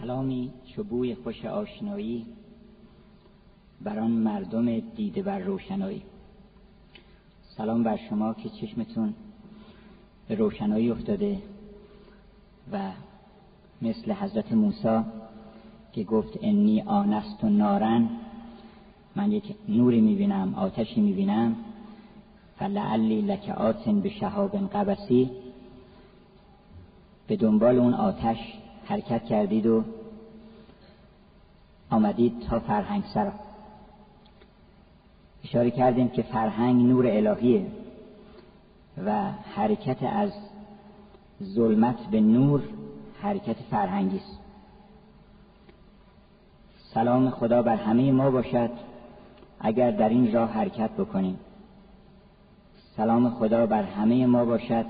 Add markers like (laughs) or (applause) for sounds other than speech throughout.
سلامی چوبوی خوش آشنایی بر آن مردم دیده بر روشنایی. سلام بر شما که چشمتون به روشنایی افتاده و مثل حضرت موسی که گفت انی آنست و نارن من یک نوری می‌بینم آتشی می‌بینم فلعلی لک آتن به شهاب قبسی به دنبال اون آتش حرکت کردید و آمدید تا فرهنگ سرا اشاره کردیم که فرهنگ نور الهیه و حرکت از ظلمت به نور حرکت فرهنگی است. سلام خدا بر همه ما باشد. اگر در این راه حرکت بکنیم. سلام خدا بر همه ما باشد.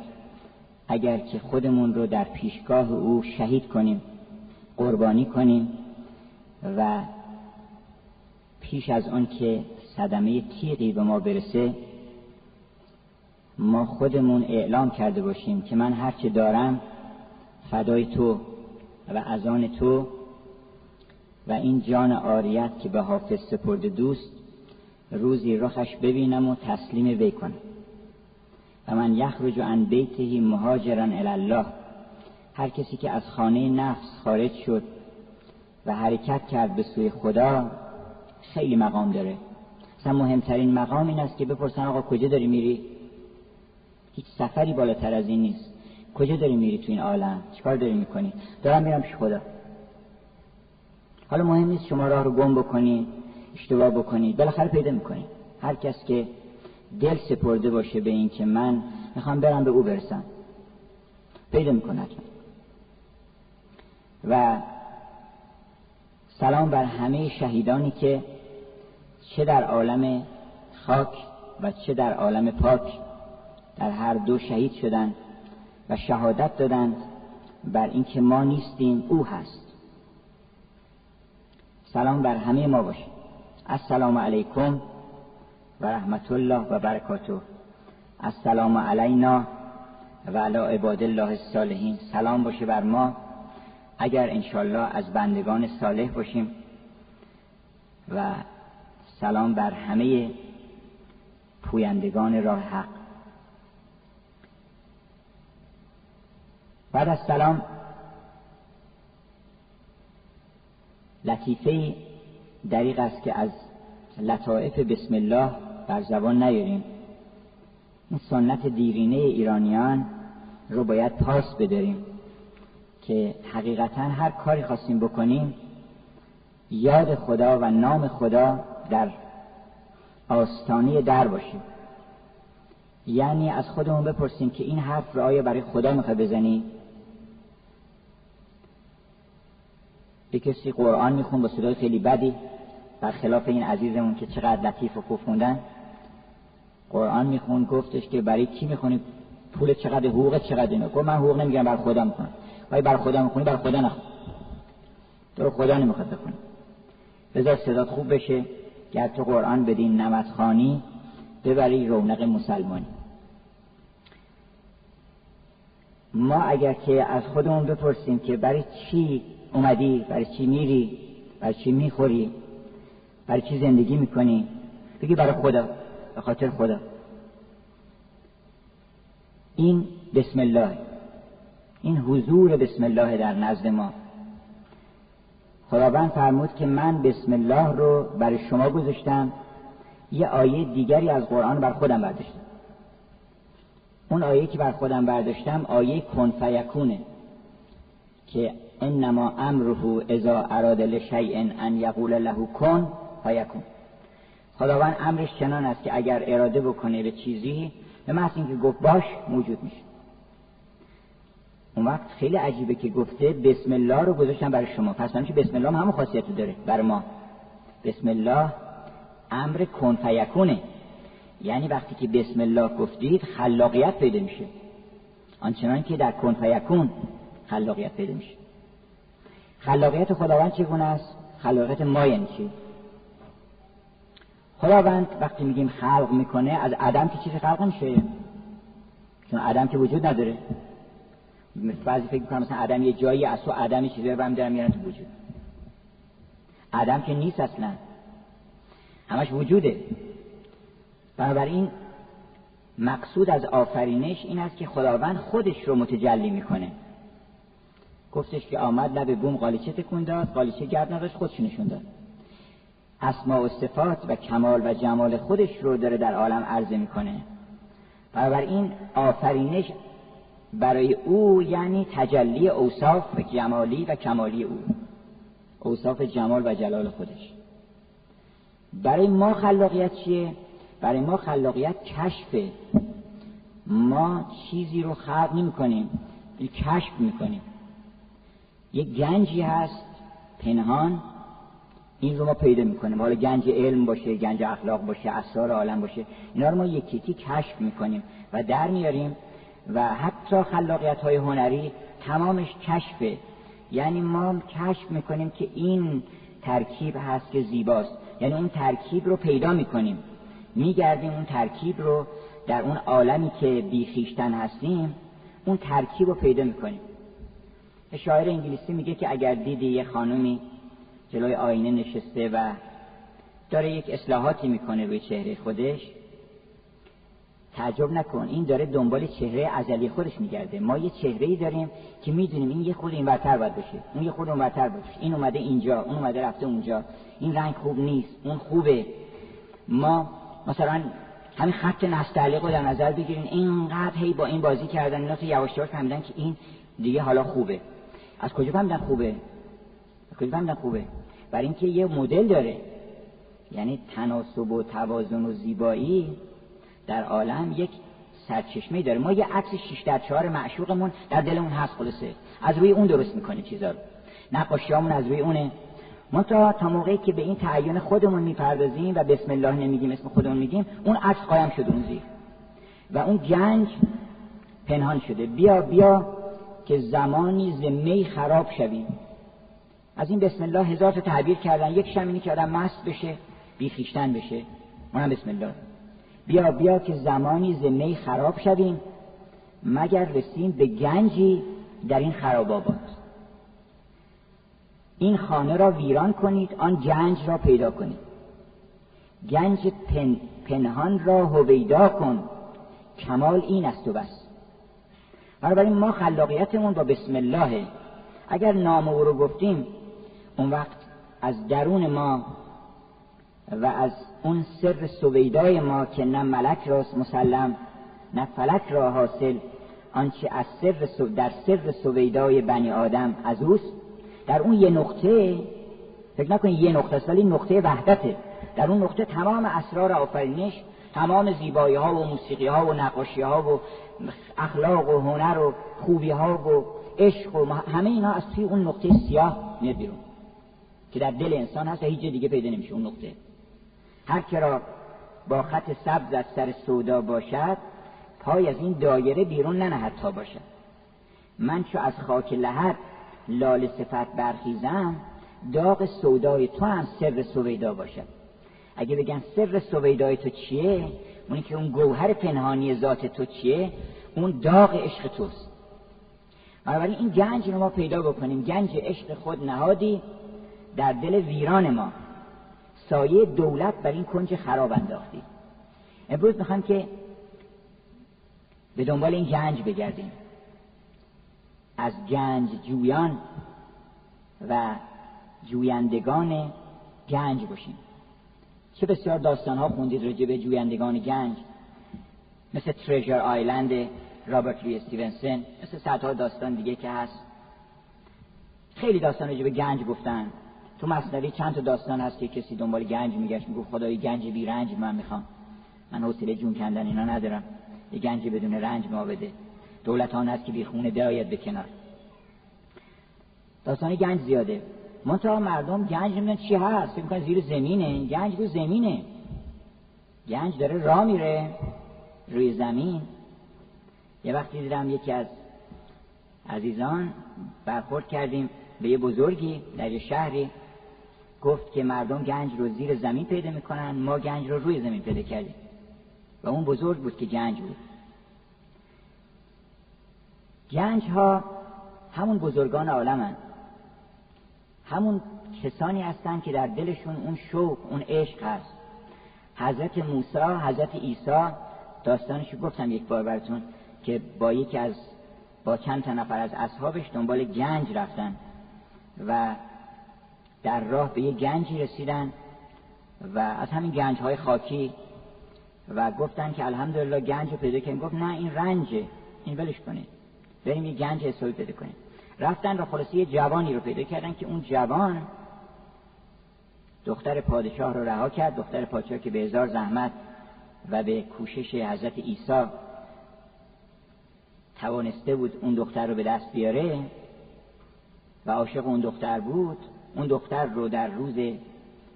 اگر که خودمون رو در پیشگاه او شهید کنیم قربانی کنیم و پیش از آن که صدمه تیغی به ما برسه ما خودمون اعلام کرده باشیم که من هرچه دارم فدای تو و از آن تو و این جان آریت که به حافظ سپرده دوست روزی رخش ببینم و تسلیم وی کنم. و من یخرج عن بیته مهاجرا الله هر کسی که از خانه نفس خارج شد و حرکت کرد به سوی خدا خیلی مقام داره. مثلا مهمترین مقام این است که بپرسن آقا کجا داری میری؟ هیچ سفری بالاتر از این نیست. کجا داری میری تو این عالم؟ چیکار داری می‌کنی؟ دارم میرم پیش خدا. حالا مهم نیست شما راه رو گم بکنی اشتباه بکنی بالاخره پیدا می‌کنی. هر کس که دل سپرده باشه به این که من می‌خوام برم به او برسم. پیدا می‌کنه و سلام بر همه شهیدانی که چه در عالم خاک و چه در عالم پاک در هر دو شهید شدند و شهادت دادند بر اینکه ما نیستیم او هست. سلام بر همه ما باشه. السلام علیکم. و رحمت الله و برکاته. السلام علینا و علی عباد الله الصالحین. سلام باشه بر ما. اگر انشالله از بندگان صالح باشیم و سلام بر همه پویندگان راه حق. بعد از سلام لطیفه دریق است که از لطائف بسم الله بر زبان نیاریم. این سنت دیرینه ایرانیان رو باید پاس بداریم که حقیقتا هر کاری خواستیم بکنیم یاد خدا و نام خدا در آستانه در باشیم. یعنی از خودمون بپرسیم که این حرف رو آیا برای خدا می‌خوای بزنی؟ یه کسی قرآن میخون با صدای خیلی بدی برخلاف این عزیزمون که چقدر لطیف و خوب خوندن قرآن میخون گفتش که برای کی می‌خونی؟ پول چقدر حقوق چقدر اینو گفت من حقوق نمیگم بر خدا می‌خونم. ولی بر خدا می‌خونی بر خدا نخون. تو خدا نمی‌خواد بخونی بذار صدات خوب بشه. گر تو قرآن بدین نمت خانی ببری رونق مسلمانی. ما اگر که از خودمون بپرسیم که برای چی اومدی برای چی میری برای چی می‌خوری برای چی زندگی می‌کنی بگی برای خدا. به خاطر خدا این بسم الله. این حضور بسم الله در نزد ما. خداوند فرمود که من بسم الله رو برای شما گذاشتم. یه آیه دیگری از قرآن بر خودم برداشتم. اون آیه که بر خودم برداشتم آیه کن فیکونه که انما امره اذا اراد لشیء ان یقول له کن فیکون. خداوند امرش چنان است که اگر اراده بکنه به چیزی به محض اینکه گفت باش موجود میشه. اون وقت خیلی عجیبه که گفته بسم الله رو گذاشتم برای شما. پس که بسم الله هم همون خاصیت داره برای ما. بسم الله امر کن فیکونه. یعنی وقتی که بسم الله گفتید خلاقیت پیدا میشه. آنچنان که در کن فیکون خلاقیت پیدا میشه. خلاقیت خداوند چگونه است؟ خلاقیت ما یعنی چی؟ خداوند وقتی میگیم خلق می‌کنه از عدم که چیزی خلق نمیشه. چون عدم که وجود نداره. بعضی فکر می‌کنم مثلا عدم یه جایی از تو عدم چیزی رو برمیدارن میارن تو وجود. عدم که نیست اصلا. همش وجوده. بنابراین مقصود از آفرینش این است که خداوند خودش رو متجلی می‌کنه. گفتش که آمد لب بوم قالیچه تکون داد قالیچه گرد نداشت خودش نشون اسما و صفات و کمال و جمال خودش رو داره در عالم عرضه می‌کنه. این آفرینش برای او یعنی تجلی اوصاف جمالی و کمالی او. اوصاف جمال و جلال خودش. برای ما خلاقیت چیه؟ برای ما خلاقیت کشفه ما چیزی رو خلق نمی کنیم کشف می‌کنیم. یک گنجی هست پنهان این رو ما پیدا می‌کنیم. حالا گنج علم باشه گنج اخلاق باشه اسرار عالم باشه اینا رو ما یکی یکی کشف می‌کنیم و در میاریم و حتی خلاقیت های هنری تمامش کشفه. یعنی ما کشف می‌کنیم که این ترکیب هست که زیباست. یعنی این ترکیب رو پیدا می‌کنیم. میگردیم اون ترکیب رو در اون عالمی که بیخیشتن هستیم اون ترکیب رو پیدا می‌کنیم. شاعر انگلیسی میگه که اگر دیدی یه خانومی جلوی آینه نشسته و داره یک اصلاحاتی می‌کنه روی چهره خودش. تعجب نکن این داره دنبال چهره ازلی خودش میگرده. ما یه چهره ای داریم که می‌دونیم این یه خود اینورتر باید بشه اون یه خود اونورتر باشه. این اومده اینجا اون اومده رفته اونجا. این رنگ خوب نیست اون خوبه. ما مثلا همین خط نستعلیق رو در نظر بگیرین. اینقدر هی با این بازی کردن اینا تو یواش یواش فهمیدن که این دیگه حالا خوبه. از کجا فهمیدن خوبه؟ از کجا فهمیدن خوبه؟ برای اینکه یه مدل داره. یعنی تناسب و توازن و زیبایی در عالم یک سرچشمه داره. ما یه عکس 6 در 4 معشوقمون در دلمون هست خلاصه. از روی اون درست می‌کنه چیزا رو. نقاشیامون از روی اونه. ما تا تا موقعی که به این تعین خودمون می‌پردازیم و بسم الله نمیگیم اسم خودمون میگیم اون عکس قایم شده اون زیر. و اون گنج پنهان شده. بیا بیا که زمانی زمه خراب شویم. از این بسم الله هزار تا تعبیر کردن. یک شمینی که آدم مست بشه بیخیشتن بشه. اونم بسم الله. بیا بیا که زمانی زمه خراب شویم مگر رسیم به گنجی در این خراب آباد. این خانه را ویران کنید آن گنج را پیدا کنید. گنج پن، پنهان را هویدا کن. کمال این است و بس. بنابراین ما خلاقیتمون با بسم الله. اگر نام او رو گفتیم اون وقت از درون ما و از اون سر سویدای ما که نه ملک راست مسلم نه فلک را حاصل آنچه از سر در سر سویدای بنی آدم از اوست. در اون یه نقطه فکر نکنید یه نقطه است ولی نقطه وحدته در اون نقطه تمام اسرار آفرینش تمام زیبایی ها و موسیقی ها و نقاشی ها و اخلاق و هنر و خوبی ها و عشق و همه اینا از توی اون نقطه سیاه میاد که در دل انسان هست هیچ دیگه پیدا نمیشه اون نقطه. هر کرا با خط سبز از سر سودا باشد پای از این دایره بیرون ننهد تا باشد. من چو از خاک لحد لال صفت برخیزم داغ سودای تو هم سر سویدا باشد. اگه بگن سر سویدای تو چیه؟ اونی که اون گوهر پنهانی ذات تو چیه؟ اون داغ عشق توست. بنابراین این گنج رو ما پیدا بکنیم. گنج عشق خود نهادی در دل ویران ما. سایه دولت بر این کنج خراب انداختی. امروز می‌خوام که به دنبال این گنج بگردیم. از گنج جویان و جویندگان گنج باشیم. چه بسیار داستان ها خوندید راجع به جویندگان گنج. مثل تریجر آیلند رابرت لی استیونسن مثل صدها داستان دیگه که هست. خیلی داستان راجع به گنج گفتن. تو مصنوی چند تا داستان هست که کسی دنبال گنج میگشت؟ میگو خدای گنج بی رنج من می‌خوام. من حوصله جون کندن اینا ندارم. یه گنج بدون رنج ما بده. دولت آن هست که بی خونه درآید به کنار. داستان گنج زیاده. منتها مردم گنج نمی‌دونن چی هست. فکر زیر زمینه. گنج رو زمینه. گنج داره راه میره روی زمین. یه وقتی دیدم یکی از عزیزان برخورد کردیم به یه بزرگی در یه شهری. گفت که مردم گنج رو زیر زمین پیدا می‌کنن ما گنج رو روی زمین پیدا کردیم. و اون بزرگ بود که گنج بود. گنج ها همون بزرگان عالمن همون کسانی هستند که در دلشون اون شوق اون عشق هست. حضرت موسی حضرت عیسی داستانشو گفتم یک بار براتون که با یکی از با چند تا نفر از اصحابش دنبال گنج رفتن. و در راه به یه گنجی رسیدن و از همین گنج های خاکی و گفتن که الحمدلله گنج رو پیدا کنیم گفت نه این رنجه. این ولش کنید. بریم یه گنج حسابی پیدا کنیم. رفتن را خلاصی یه جوانی رو پیدا کردن که اون جوان دختر پادشاه رو رها کرد. دختر پادشاه که به هزار زحمت و به کوشش حضرت عیسی توانسته بود اون دختر رو به دست بیاره و عاشق اون دختر بود اون دختر رو در روز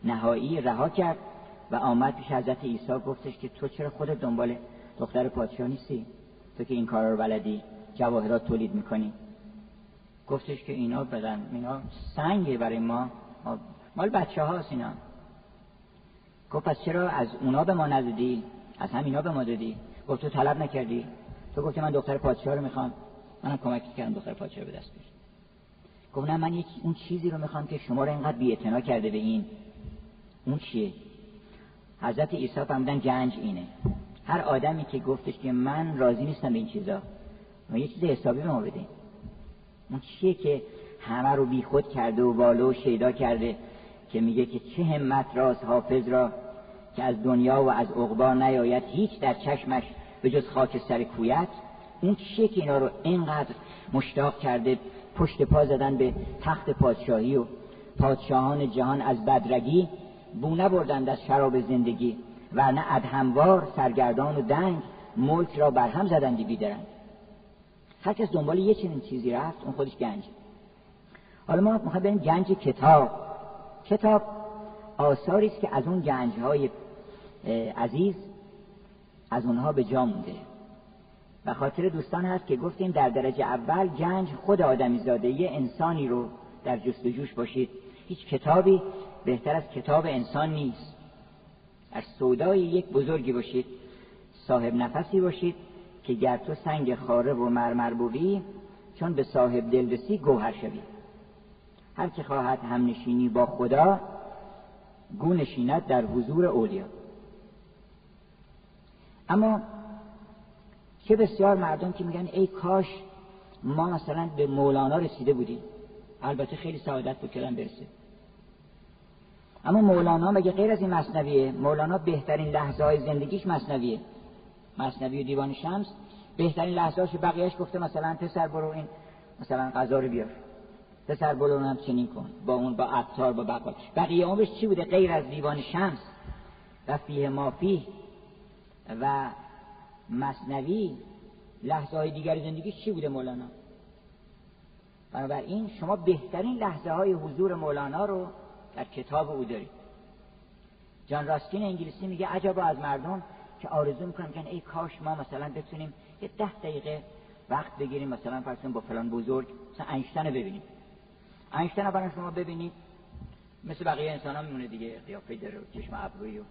نهایی رها کرد و آمد پیش حضرت عیسی گفتش که تو چرا خودت دنبال دختر پادشاه نیستی؟ تو که این کارا رو بلدی جواهرات تولید می‌کنی. گفتش که اینا بدن اینا سنگه برای ما مال بچه هاست اینا. گفت پس چرا از اونا به ما ندادی؟ از همینا به ما دادی؟ گفت تو طلب نکردی. تو گفتی من دختر پادشاه رو می‌خوام. منم کمک کردم دختر پادشاه به دست بیارم. گفت نه من یک اون چیزی رو می‌خوام که شما رو اینقدر بی‌اعتنا کرده به این. اون چیه؟ حضرت عیسی فرمودن گنج اینه. هر آدمی که گفتش که من راضی نیستم به این چیزا ما یه چیز حسابی به ما بده. اون چیه که همه رو بیخود کرده و بالو و شیدا کرده که میگه که چه همت راست حافظ را که از دنیا و از عقبا نیاید هیچ در چشمش به جز خاک سر کویت. اون چیه که اینا رو اینقدر مشتاق کرده پشت پا زدن به تخت پادشاهی و پادشاهان جهان از بدرگی بو نبردند از شراب زندگی و نه ادهموار سرگردان و دنگ ملک را برهم زدندی بیدرند هر کس دنبال یه چنین چیزی رفت اون خودش گنج حالا ما می‌خوایم بریم گنج کتاب. کتاب آثاری است که از اون گنج های عزیز از اونها به جا مونده. و خاطر دوستان هست که گفتیم در درجه اول گنج خود آدمی زاده یه انسانی رو در جستجوش باشید. هیچ کتابی بهتر از کتاب انسان نیست. در سودای یک بزرگی باشید. صاحب نفسی باشید که گر تو سنگ خاره و مرمر بودی چون به صاحب دل رسی گوهر شوی. هر که خواهد هم نشینی با خدا گو نشیند در حضور اولیا. اما چه بسیار مردم که میگن ای کاش ما مثلا به مولانا رسیده بودیم. البته خیلی سعادت بود کردن برسه. اما مولانا مگه غیر از این مصنویه؟ مولانا بهترین لحظه های زندگیش مصنویه. مصنوی و دیوان شمس بهترین لحظه هاش بقیهش گفته مثلا پسر برو این مثلا غذا رو بیار. پسر برو اونم چنین کن. با اون با عطار با بقال بقیه عمرش چی بوده؟ غیر از دیوان شمس. و فیه مافی و مصنوی لحظه های دیگر زندگی چی بوده مولانا؟ بنابراین شما بهترین لحظه های حضور مولانا رو در کتاب او دارید. جان راستین انگلیسی میگه عجبا از مردم که آرزو می‌کنم که ای کاش ما مثلا بتونیم یه ده دقیقه وقت بگیریم مثلا فرض با فلان بزرگ مثلا انشتن رو ببینیم. انشتن رو شما ببینید مثل بقیه انسان ها میمونه دیگه قیافه داره و چشم ابروی و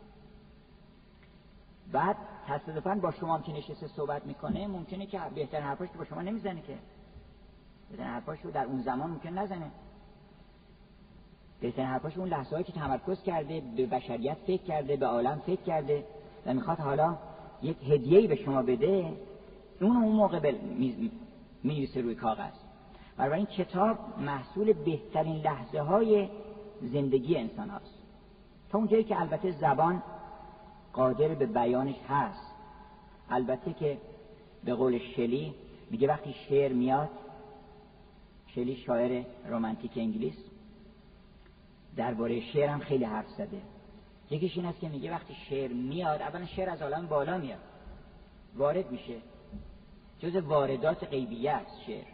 بعد تصادفا با شما که نشسته صحبت می‌کنه ممکنه که بهتر حرفاش که با شما نمی‌زنه که. بهترین حرفاش رو در اون زمان ممکن نزنه. بهترین حرفاش اون لحظه که تمرکز کرده به بشریت فکر کرده به عالم فکر کرده و می‌خواد حالا یک هدیه‌ای به شما بده اون اون موقع می‌نویسه روی کاغذ. برای این کتاب محصول بهترین لحظه های زندگی انسان هاست. تا اونجایی که البته زبان قادر به بیانش هست. البته که به قول شلی میگه وقتی شعر میاد شلی شاعر رومانتیک انگلیس درباره شعر هم خیلی حرف زده. یکیش این است که میگه وقتی شعر میاد اولا شعر از عالم بالا میاد. وارد میشه. جز واردات غیبیه است شعر.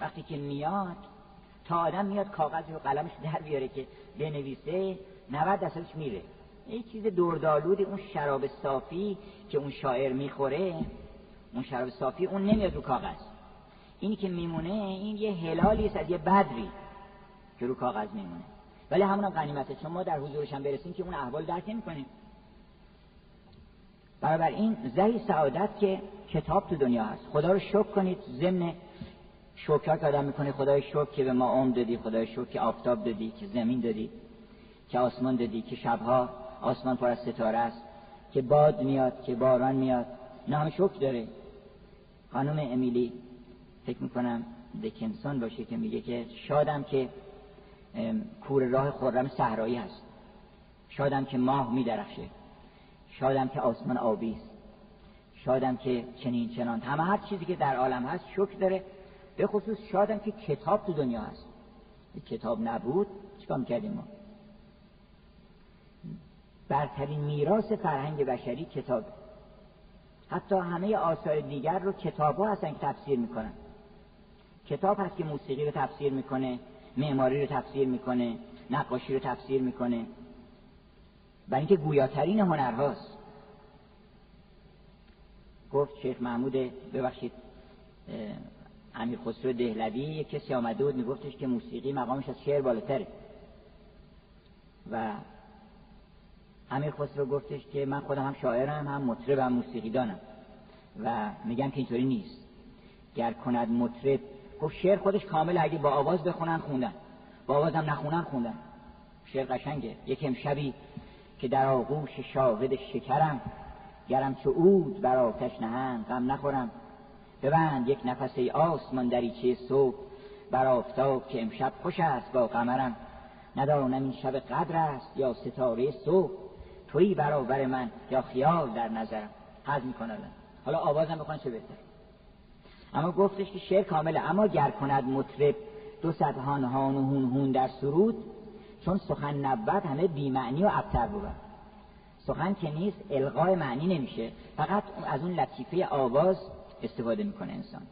وقتی که میاد تا آدم میاد کاغذ و قلمش در بیاره که بنویسه 90 درصدش میره. یه چیز دردالود اون شراب صافی که اون شاعر می‌خوره اون شراب صافی اون نمیاد رو کاغذ. اینی که میمونه این یه هلالی است از یه بدری که رو کاغذ میمونه. ولی همون غنیمته چون ما در حضورش هم برسیم که اون احوال درک نمی‌کنیم. برابر این زهی سعادت که کتاب تو دنیا هست. خدا رو شکر کنید ضمن شکر که آدم می‌کنه. خدای شکر که به ما عمر دادی. خدای شکر که آفتاب دادی که زمین دادی که آسمان دادی که شبها آسمان پر از ستاره است که باد میاد که باران میاد. همه شکر داره. خانم امیلی فکر می‌کنم دکنسون باشه که میگه که شادم که کور راه خرم صحرایی هست. شادم که ماه میدرخشه. شادم که آسمان آبی است. شادم که چنین چنان. همه هر چیزی که در عالم هست شکر داره. به خصوص شادم که کتاب تو دنیا هست. کتاب نبود چیکار می‌کردیم ما؟ برترین میراث فرهنگ بشری کتاب حتی همه آثار دیگر رو کتاب ها هستن که تفسیر می‌کنن. کتاب هست که موسیقی رو تفسیر می‌کنه معماری رو تفسیر می‌کنه نقاشی رو تفسیر می‌کنه. برای اینکه گویاترین هنرهاست. گفت شیخ محمود ببخشید امیر خسرو دهلوی یک کسی آمده بود میگفتش که موسیقی مقامش از شعر بالاتره. و امیر خسرو گفتش که من خودم هم شاعرم هم مطرب هم موسیقی دانم و میگم که اینطوری نیست. گر کند مطرب گفت شعر خودش کامل اگه با آواز بخونن خوندن. با آواز هم نخونن خوندن. شعر قشنگه. یک امشبی که در آغوش شاهد شکرم گرم چو اود بر آتش نهند غم نخورم. ببند یک نفس ای آسمان دریچه صبح بر آفتاب که امشب خوش است با قمرم. ندانم این شب قدر است یا ستاره صبح. توی برابر من یا خیال در نظرم؟ حد می‌کنه حالا آوازم بخوان چه بهتر اما گفتش که شعر کامله اما گر کند مطرب دو صد هان هان و هون هون در سرود چون سخن نبود همه بیمعنی و ابتر بود. سخن که نیست القای معنی نمیشه. فقط از اون لطیفه آواز استفاده می‌کنه انسان.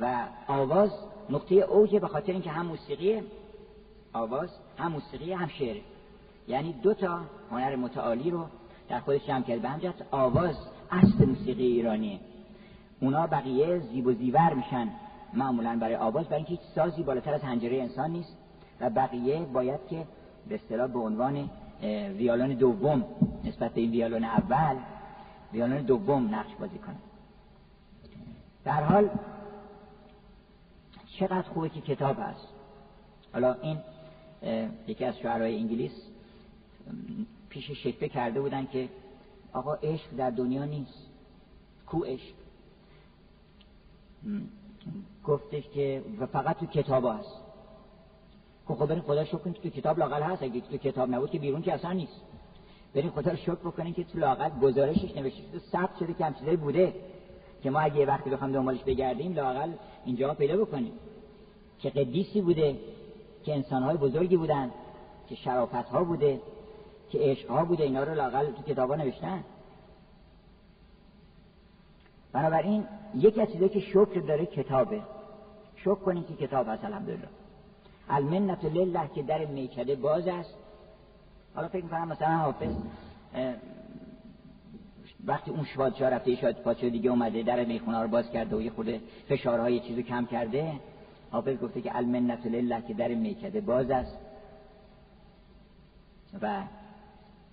و آواز نقطه اوجه به خاطر اینکه هم موسیقی آواز هم موسیقی هم شعر. یعنی دو تا هنر متعالی رو در خودش جمع کرده. به همجهت آواز اصل موسیقی ایرانیه. اونا بقیه زیب و زیور میشن معمولا برای آواز برای اینکه هیچ سازی بالاتر از حنجره انسان نیست و بقیه باید که به اصطلاح به عنوان ویالون دوم نسبت به این ویالون اول ویالون دوم نقش بازی کنه در حال چقدر خوبه که کتاب هست. حالا این یکی از شعرهای انگلیس پیش شکفه کرده بودن که آقا عشق در دنیا نیست. کو عشق؟ گفتش که فقط تو کتاب هست. خب خب بریم خدا شکر کنید تو کتاب لاقل هست. اگه تو کتاب نبود که بیرون که اصلا نیست. بریم خدا رو شکر بکنیم که تو لاقل گزارشش نوشته تو ثبت شده که همچیزایی بوده. که ما اگه یه وقتی بخوام دنبالش بگردیم لاقل اینجا پیدا بکنیم. که قدیسی بوده که انسانهای بزرگی بودن که شرافت ها بوده. که عشق ها بوده اینا رو لاقل تو کتابا نوشتن. بنابراین یکی از چیزایی که شکر داره کتابه. شکر کنید که کتاب هست الحمدلله. المنت لله که در میکده باز است. حالا فکر می‌کنم مثلا حافظ وقتی اون پادشاه رفته شاید پادشاه دیگه اومده در می‌خونه رو باز کرده و یه خود فشارهای چیزی کم کرده حافظ گفته که المنت لله که در میکده باز است. و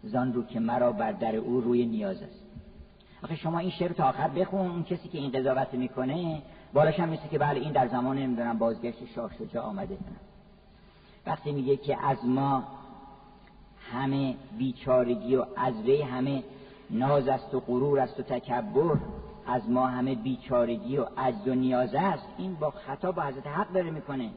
زان رو که مرا بر در او روی نیاز است. آخه شما این شعر تا آخر بخون. اون کسی که این قضاوت می‌کنه بالاش هم که بله این در زمان نمی‌دونم بازگشت شاه شجاع آمده. وقتی میگه که از ما همه بیچارگی و از وی همه ناز است و غرور است و تکبر از ما همه بیچارگی و عجز و نیاز است این با خطا با حضرت حق داره می‌کنه.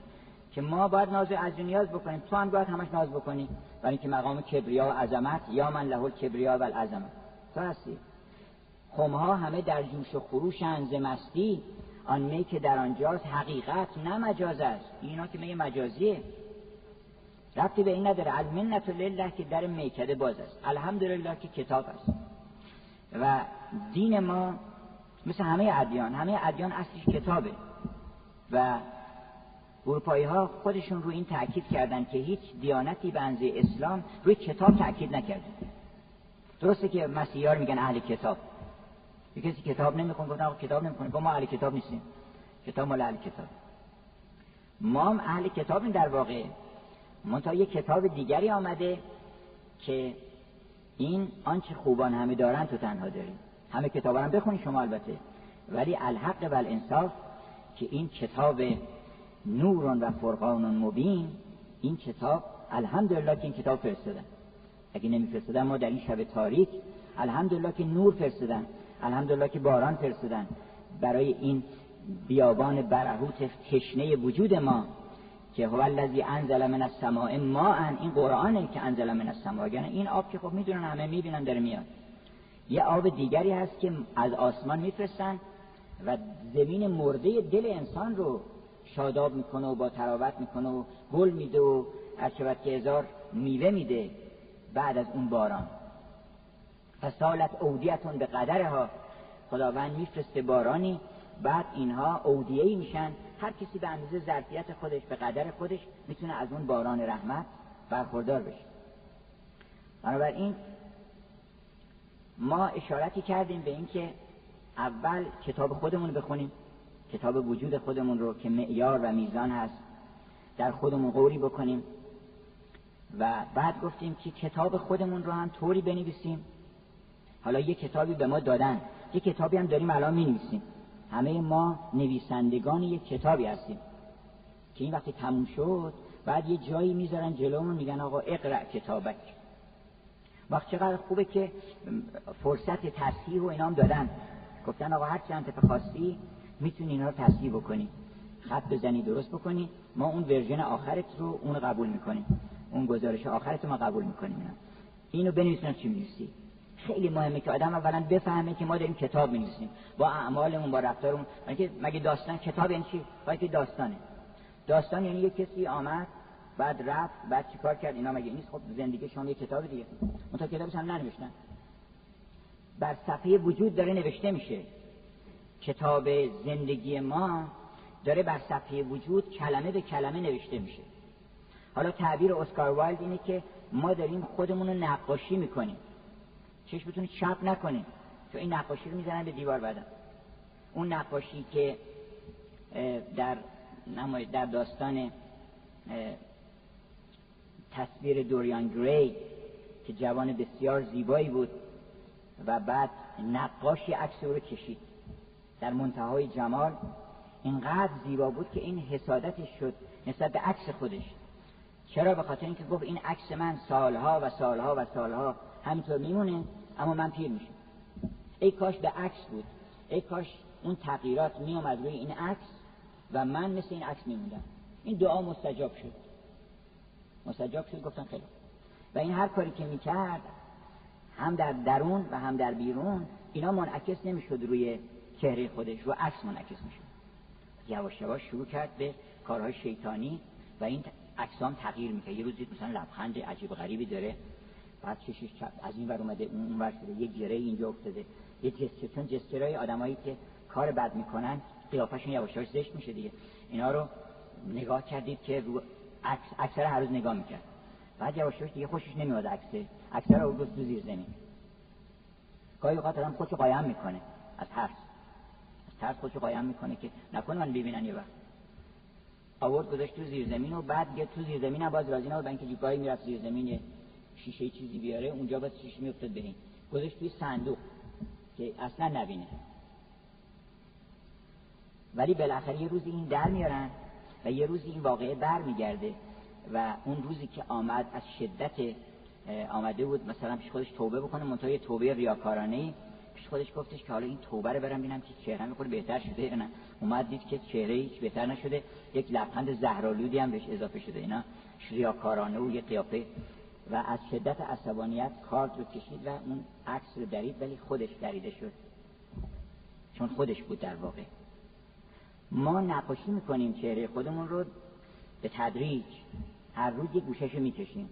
که ما باید ناز و نیاز بکنیم. تو هم باید همش ناز بکنی. برای اینکه مقام کبریا و عظمت یا من له کبریا و العظمت تو هستی. خمها همه در جوش و خروش انز مستی. آن می که در آنجاست حقیقت نه مجاز است. اینا که میگه مجازیه. ربطی به این نداره. المنت لله که در میکده باز است. الحمدلله که کتاب است. و دین ما مثل همه ادیان. همه ادیان اصلیش کتابه. و اروپایی ها خودشون روی این تاکید کردن که هیچ دیانتی به اسلام روی کتاب تاکید نکرده. درسته که مسیحیان میگن اهل کتاب. یه کسی کتاب نمی‌خونه گفتن کتاب نمی‌خونه. ما اهل کتاب نیستیم. کتاب مال اهل کتاب. ما هم اهل کتابیم در واقع. منتها یه کتاب دیگری آمده که این آنچه خوبان همه دارن تو تنها داریم. همه کتاب هم بخونی شما البته. ولی الحق و الانصاف که این کتاب نور و فرقان مبین. این کتاب الحمدلله که این کتاب فرستادن. اگه نمیفرستادن ما در این شب تاریک الحمدلله که نور فرستادن. الحمدلله که باران فرستادن. برای این بیابان برهوت تشنه وجود ما که هو الذی انزل من السماء ماء این قرآنه که انزل من السماء. یعنی این آب که خب می‌دونن همه می‌بینن داره میاد. یه آب دیگری هست که از آسمان میفرستن و زمین مرده دل انسان رو شاداب می‌کنه و با تراوت می‌کنه و گل میده و هر که هزار میوه میده بعد از اون باران. فسالت اودیتون به قدرها. خداوند میفرسته بارانی بعد اینها اودیهی میشن. هر کسی به اندازه ظرفیت خودش به قدر خودش می‌تونه از اون باران رحمت برخوردار بشه. بنابراین ما اشارتی کردیم به اینکه اول کتاب خودمون بخونیم. کتاب وجود خودمون رو که معیار و میزان هست در خودمون قوری بکنیم و بعد گفتیم که کتاب خودمون رو هم طوری بنویسیم. حالا یه کتابی به ما دادن. یه کتابی هم داریم الان می نویسیم همه ما نویسندگان یک کتابی هستیم که این وقتی تموم شد بعد یه جایی می‌ذارن جلومون میگن آقا اقرأ کتابک. وقت چقدر خوبه که فرصت تصحیح و اینام دادن. گفتن آقا هر چند خواستی می‌تونی اینا رو تصحیح بکنی. خط بزنی درست بکنی. ما اون ورژن آخرت رو اون قبول می‌کنیم. اون گزارش آخرت ما قبول می‌کنیم. اینو بنویسن چی می‌نویسی؟ خیلی مهمه که آدم اولا بفهمه که ما داریم کتاب می‌نویسیم. با اعمالمون با رفتارمون. مگه مگه داستان کتاب یعنی چی؟ که داستانه. داستان یعنی یه کسی آمد بعد رفت بعد چیکار کرد؟ اینا مگه نیست؟ خب زندگی شما یه کتاب دیگه. اون تا کتابش هم ننوشتن. بر صفحه وجود داره نوشته میشه. کتاب زندگی ما داره بر صفحه وجود کلمه به کلمه نوشته میشه. حالا تعبیر اسکار وایلد اینه که ما داریم خودمون رو نقاشی می‌کنیم. چشمتون چپ نکنیم تو این نقاشی رو می‌زنن به دیوار بعدم اون نقاشی که در در داستان تصویر دوریان گری که جوان بسیار زیبایی بود و بعد نقاشی عکس رو کشید. در منتهای جمال اینقدر زیبا بود که این حسادتش شد نسبت به عکس خودش. چرا؟ به خاطر اینکه گفت این عکس من سالها و سالها و سالها همینطور میمونه اما من پیر میشم. ای کاش به عکس بود. ای کاش اون تغییرات میومد روی این عکس و من مثل این عکس میموندم. این دعا مستجاب شد. مستجاب شد گفتن خیلی و این هر کاری که می‌کرد هم در درون و هم در بیرون اینا منعکس نمی‌شد روی چهره خودش رو عکس منعکس می‌شد. یواش یواش شروع کرد به کارهای شیطانی و این اجسام تغییر می‌کنه یه روزی مثلا لبخند عجیب غریبی داره. بعد چشش از این ور اومده اون ور شده. یه گره اینجا افتاده. یه جسته چون جسترهای آدمایی که کار بد می‌کنن قیافشون یواش یواش زشت میشه دیگه. اینا رو نگاه کردید که رو اکثر هر روز نگاه می‌کرد. بعد یواش یواش دیگه خوشش نمیاد عکسه اکثر رو تو زیر زمین. گاهی اوقات آدم خودشو قایم می‌کنه. از از ترس خودشو قایم می‌کنه که نکنه من ببینن یه وقت. آورد گذاشت تو زیر زمین و بعد یه تو زیر زمین باز راضی نبود اینکه جیبایی می‌رفت زیر زمین شیشه چیزی بیاره اونجا باز شیشه میافتاد بهین گذاشت توی صندوق که اصلا نبینه. ولی بالاخره یه روزی این در میارن و یه روزی این واقعه بر میگرده و اون روزی که آمد از شدت آمده بود مثلا پیش خودش توبه بکنه منتها توبه ریاکارانه خودش گفتش که حالا این توبه رو برم ببینم که چهره می‌خوره بهتر شده یا نه. اومد دید که چهره هیچ بهتر نشده یک لبخند زهرالودی هم بهش اضافه شده. اینا ریاکارانه و یه قیافه. و از شدت عصبانیت کارت رو کشید و اون عکس رو درید ولی خودش دریده شد. چون خودش بود در واقع. ما نقاشی می‌کنیم چهره خودمون رو به تدریج. هر روز یک گوشش رو می‌کشیم.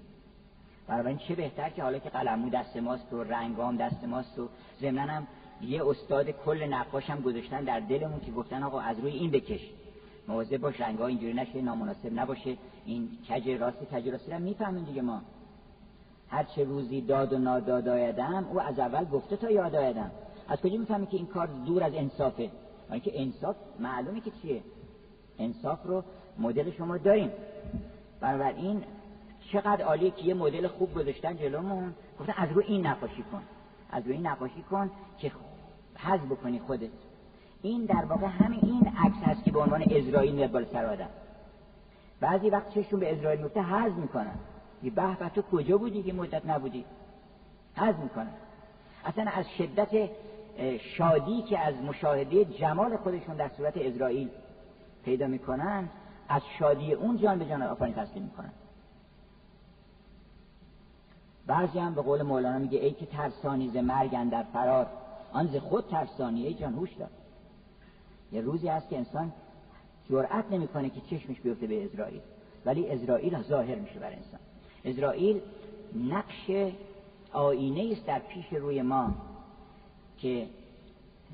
بنابراین چه بهتر که حالا که قلمو دست ماست و رنگام دست ماست و ضمن هم یه استاد کل نقاش هم گذاشتن در دلمون که گفتن آقا از روی این بکش. مواظب باش رنگا اینجوری نشه نامناسب نباشه. این کج راستی کج راستی هم می‌فهمیم دیگه ما. هر چه روزی داد و ناداد آیدم او از اول گفته تا یاد آیدم. از کجا می‌فهمی که این کار دور از انصافه؟ که انصاف معلومه که چیه؟ انصاف رو مدل شما داریم. بنابراین چقدر عالیه که یه مدل خوب گذاشتن جلومون. گفتن از رو این نقاشی کن. از رو این نقاشی کن که حذف بکنی خودت. این در واقع همین این عکس هست که به عنوان اسرائیل میاد بالا سر آدم. بعضی وقت چشون به اسرائیل میفته حرز می‌کنن. یه به به تو کجا بودی که مدت نبودی؟ حرز می‌کنن. اصلا از شدت شادی که از مشاهده جمال خودشون در صورت اسرائیل پیدا می‌کنن از شادی اون جان به جان آفرین تسلیم می‌کنن. بعضی هم به قول مولانا میگه ای که ترسانی ز مرگ در فرار. آن ز خود ترسانی ای جان هوش دار. یه روزی هست که انسان جرأت نمی‌کنه که چشمش بیفته به اسرائیل. ولی اسرائیل ظاهر میشه بر انسان. اسرائیل نقش آینه است در پیش روی ما که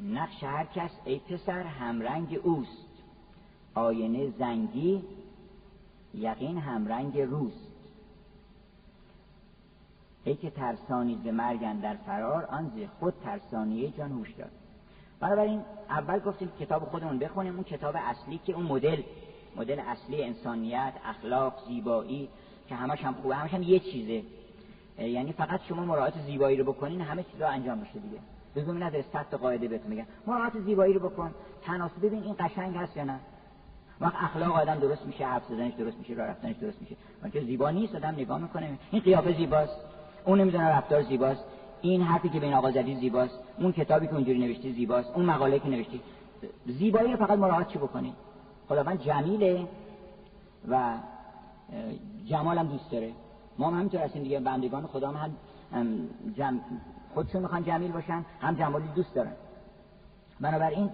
نقش هر کس ای پسر همرنگ اوست. آینه زنگی یقین همرنگ روست ای که ترسانی ز مرگن در فرار آن ز خود ترسانیه جان هوش داد. بنابراین اول گفتیم کتاب خودمون بخونیم اون کتاب اصلی که اون مدل مدل اصلی انسانیت اخلاق زیبایی که همش هم خوبه همش هم یه چیزه. یعنی فقط شما مراعات زیبایی رو بکنین همه چیزا انجام میشه دیگه. لزومی نداره صد قاعده بهتون میگن مراعات زیبایی رو بکن. تناسب ببین این قشنگ هست یا نه. وقت اخلاق آدم درست میشه حرف زدنش درست میشه راه رفتنش درست میشه. چون زیبا نیست آدم نگاه می‌کنه. این قیافه زیباست. اون نمی‌دونه رفتار زیباست. این حرفی که بین آقا زدی زیباست. اون کتابی که اونجوری نوشتی زیباست. اون مقاله که نوشتی زیبایی فقط مراعات چی بکنی؟ خداوند جمیله و جمالم دوست داره. ما هم همینطور هستیم دیگه. بندگان خدا هم جم... خودشون می‌خوان جمیل باشن هم جمالی دوست دارن. بنابراین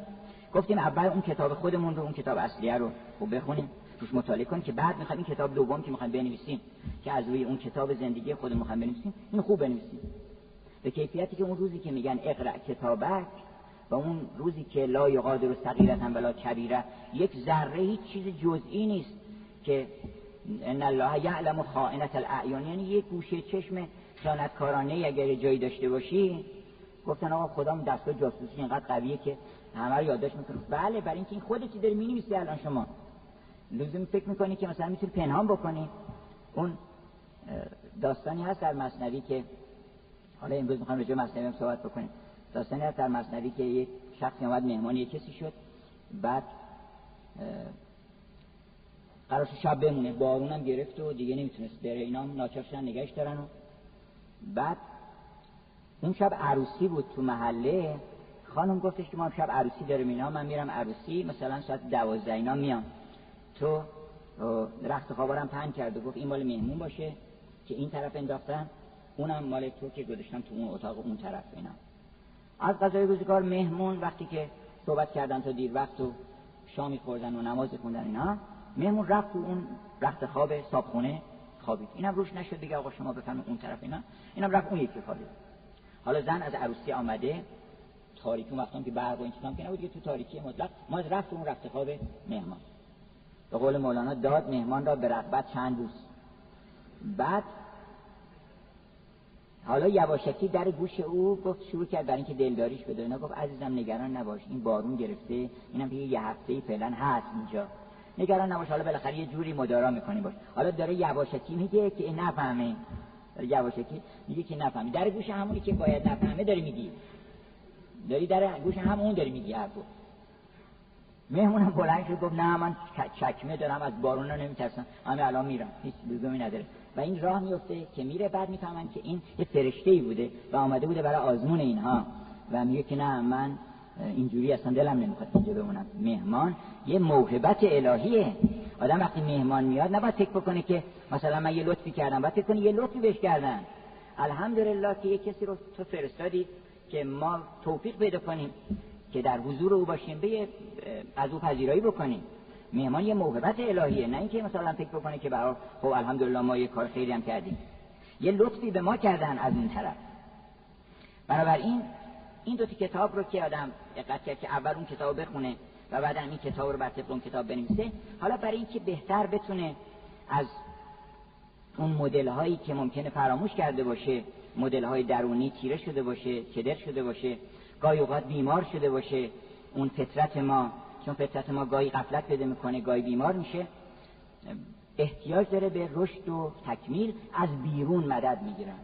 گفتیم اول اون کتاب خودمون رو اون کتاب اصلیه رو خوب بخونیم. توش مطالعه کنیم که بعد می‌خوایم این کتاب دوم که می‌خوایم بنویسیم که از روی اون کتاب زندگی خودمون می‌خوایم بنویسیم این خوب بنویسیم. به کیفیتی که اون روزی که میگن اقرا کتابک و اون روزی که لا یقادر صغیرتا ولا کبیره یک ذره هیچ چیز جزئی نیست که ان الله یعلم خائنة الاعیان. یعنی یک گوشه چشم خیانتکارانه اگر جایی داشته باشی گفتن آقا خدا دستگاه جاسوسی اینقدر قویه که همه رو یادداشت می‌کنه. بله برای اینکه این خودت داری می‌نویسی الان شما؟ لزوم فکر می‌کنی که مثلا می‌تونی پنهان بکنی؟ اون داستانی هست در مصنوی که حالا امروز می‌خوام راجع مصنوی هم صحبت بکنیم. داستانی هست در مصنوی که یک شخصی اومد مهمان یک کسی شد بعد قرار شب بمونه. بارونم گرفت و دیگه نمی‌تونست بره. اینا ناچار شدن نگهش دارن و بعد اون شب عروسی بود تو محله. خانم گفتش که ما شب عروسی داریم اینا من میرم عروسی مثلا ساعت دوازده اینا میام تو رخت خوابارم پن کرد و گفت این مال مهمون باشه که این طرف انداختن اونم مال تو که گذاشتم تو اون اتاق اون طرف اینا. از غذای روزگار مهمون وقتی که صحبت کردن تا دیر وقت و شامی خوردن و نماز خوندن اینا مهمون رفت تو اون رخت خواب صابخونه خوابید. اینم روش نشد دیگه آقا شما بفرمایید اون طرف اینا. اینم رفت اون یکی خوابید. حالا زن از عروسی آمده تاریکی وقتی که برق و که نبود تو تاریکی مطلق ما رفت اون رفت خواب مهمان. به قول مولانا داد مهمان را به رغبت چند روز. بعد حالا یواشکی در گوش او گفت شروع کرد برای اینکه دلداریش بده اینا گفت عزیزم نگران نباش این بارون گرفته اینم دیگه یه هفته فعلا هست اینجا. نگران نباش حالا بالاخره یه جوری مدارا می‌کنی باش. حالا داره یواشکی میگه که نفهمه. یواشکی میگه که نفهمی در گوش همونی که باید نفهمه داری میگی. داری در گوش همون داری میگی حرفو. مهمونم بلند شد گفت نه من چکمه دارم از بارون رو نمیترسم. همه الان میرم هیچ لزومی نداره. و این راه میفته که میره بعد می‌فهمن که این یه فرشته ای بوده و آمده بوده برای آزمون اینها. و میگه که نه من اینجوری اصلا دلم نمی‌خواد اینجا بمونم. مهمان یه موهبت الهیه. آدم وقتی مهمان میاد نباید فکر بکنه که مثلا من یه لطفی کردم باید فکر کنه یه لطفی بهش کردن. الحمدلله که یه کسی رو تو فرستادی که ما توفیق پیدا کنیم. که در حضور او باشیم به از او پذیرایی بکنیم. مهمان یه موهبت الهیه نه اینکه مثلا فکر بکنه که برای خب الحمدلله ما یه کار خیلی هم کردیم. یه لطفی به ما کردن از این طرف. بنابراین این دو کتاب رو که آدم دقت کرد که اول اون کتاب بخونه و بعد این کتاب رو بر اون کتاب بنویسه حالا برای اینکه بهتر بتونه از اون مدل هایی که ممکنه فراموش کرده باشه مدل های درونی تیره شده باشه کدر شده باشه گاهی اوقات بیمار شده باشه اون فطرت ما چون فطرت ما گاهی غفلت بده می‌کنه گاهی بیمار میشه احتیاج داره به رشد و تکمیل از بیرون مدد می‌گیرن.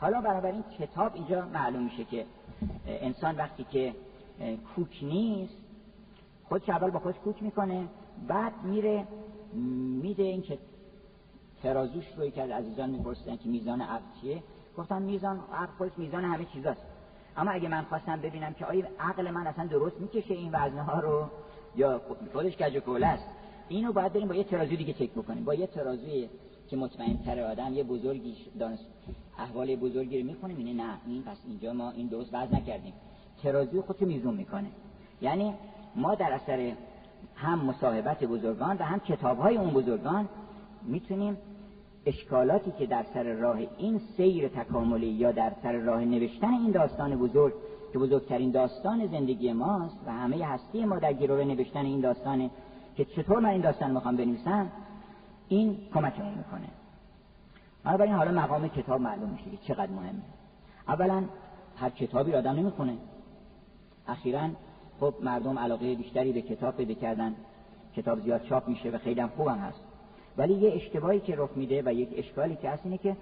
حالا بنابراین کتاب اینجا معلوم میشه که انسان وقتی که کوک نیست خودش اول با خودش کوک می‌کنه بعد میره میده این که ترازوش رو که از عزیزان میپرسیدن که میزان عقل چیه؟ گفتم میزان عقل خودش میزان همه چیزاست. اما اگه من خواستم ببینم که آیا عقل من اصلا درست می‌کشه این وزنه ها رو یا خودش گج و کوله است اینو باید بریم با یه ترازو دیگه چک بکنیم. با یه ترازوی که مطمئن تر آدم یه بزرگی دانست احوال بزرگی رو می‌کنیم اینه نه این پس اینجا ما این درست وزن نکردیم. ترازو خودشو میزون می‌کنه. یعنی ما در اثر هم مصاحبت بزرگان و هم کتاب های اون بزرگان می‌تونیم اشکالاتی که در سر راه این سیر تکاملی یا در سر راه نوشتن این داستان بزرگ که بزرگترین داستان زندگی ماست و همه هستی ما در گروه نوشتن این داستانه که چطور من این داستان می‌خوام بنویسم این کمکمون می‌کنه. بنابراین حالا مقام کتاب معلوم میشه که چقدر مهمه. اولا هر کتابی آدم نمی‌خونه. اخیرا خب مردم علاقه بیشتری به کتاب پیدا کردن. کتاب زیاد چاپ میشه و خیلی هم خوبم هست. ولی یه اشتباهی که رخ میده و یک اشکالی که هست اینه که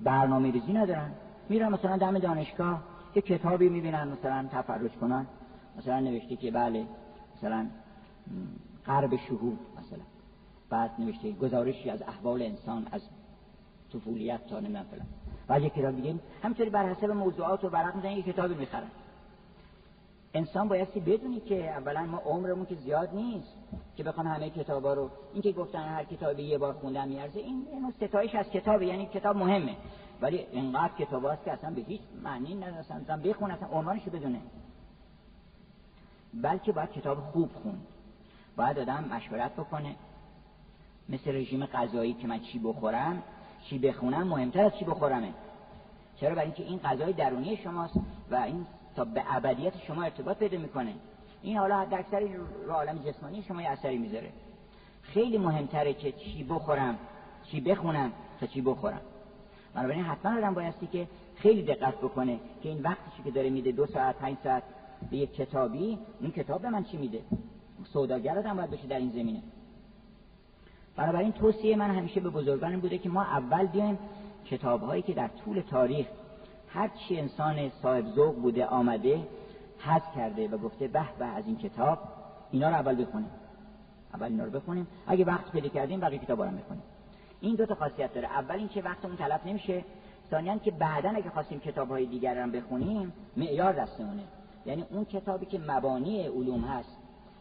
برنامه ریزی ندارن. میرن مثلا دم دانشگاه یه کتابی می‌بینن مثلا تفرج کنن. مثلا نوشته که بله مثلا قرب شهود مثلا. بعد نوشته گزارشی از احوال انسان از طفولیت تا نمی‌دونم فلان. بعد یک کتاب دیگه. همینطوری بر حسب موضوعات و برق می‌زنن یه کتابی می‌خرن. انسان بایستی بدونی که اولا ما عمرمون که زیاد نیست که بخوام همه کتابا رو این که گفتن هر کتابی یه بار خوندن میارزه این اینو ستایش از کتاب یعنی کتاب مهمه. ولی اینقدر کتاب هست که اصلا به هیچ معنی نداره اصلا بخون اصلا عنوانشو بدونه. بلکه باید کتاب خوب خوند باید آدم مشورت بکنه. مثل رژیم غذایی که من چی بخورم چی بخونم مهمتر از چی بخورمه. چرا؟ برای اینکه این غذای درونی شماست و این تا به ابدیت شما ارتباط پیدا می‌کنه. این حالا در اکثر عالم جسمانی شما یه اثری می‌ذاره. خیلی مهمتره که چی بخورم چی بخونم تا چی بخورم. بنابراین حتما آدم بایستی که خیلی دقت بکنه که این وقتی که داره میده دو ساعت پنج ساعت به یک کتابی این کتاب به من چی میده؟ سوداگر آدم باید بشه در این زمینه. بنابراین توصیه من همیشه به بزرگان بوده که ما اول بیایم کتاب هایی که در طول تاریخ هر چی انسان صاحب ذوق بوده آمده حد کرده و گفته به به از این کتاب اینا رو اول بخونیم. اول اینا رو بخونیم. اگه وقت پیدا کردیم بقیه کتاب رو بخونیم. این دو تا خاصیت داره. اول اینکه وقتمون تلف نمیشه. ثانیا که بعدا اگه خواستیم کتاب های دیگر رو بخونیم معیار دستمونه. یعنی اون کتابی که مبانی علوم هست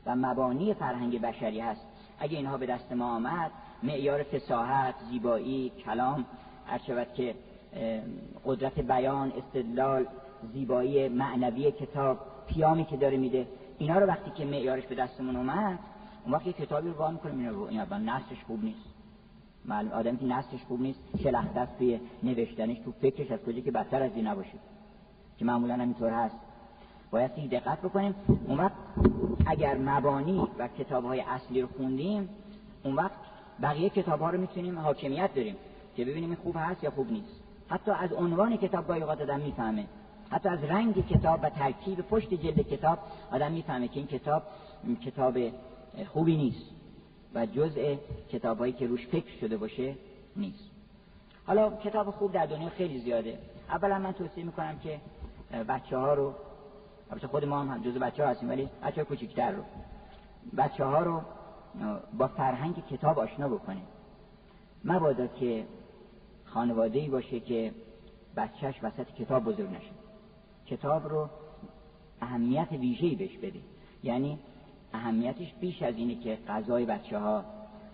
و مبانی فرهنگ بشری هست اگه اینها به دست ما آمد معیار فساحت زیبایی کلام هر که قدرت بیان استدلال زیبایی معنوی کتاب پیامی که داره میده اینا رو وقتی که معیارش به دستمون اومد اون وقتی کتابی رو می‌کنیم اینا رو این اول نصرش خوب نیست. معلوم آدمی که نصرش خوب نیست شلخته است توی نوشتنش تو فکرش از کجا که بدتر از این نباشه. که معمولا همینطور هست. باید دقت بکنیم. اون وقت اگر مبانی و کتاب های اصلی رو خوندیم اون وقت بقیه کتاب ها رو می‌تونیم حاکمیت داریم که ببینیم این خوب هست یا خوب نیست. حتی از عنوان کتاب گاهی اوقات آدم می‌فهمه. حتی از رنگ کتاب و ترکیب پشت جلد کتاب آدم می‌فهمه که این کتاب کتاب خوبی نیست و جزء کتابایی که روش فکر شده باشه نیست. حالا کتاب خوب در دنیا خیلی زیاده. اولا من توصیه می‌کنم که بچه ها رو البته خود ما هم جزء بچه ها هستیم ولی بچه ها رو. بچه ها رو با فرهنگ کتاب آشنا بکنه. مبادا که خانواده ای باشه که بچهش وسط کتاب بزرگ نشه. کتاب رو اهمیت ویژه‌ای بهش بده. یعنی اهمیتش بیش از اینه که غذای بچه ها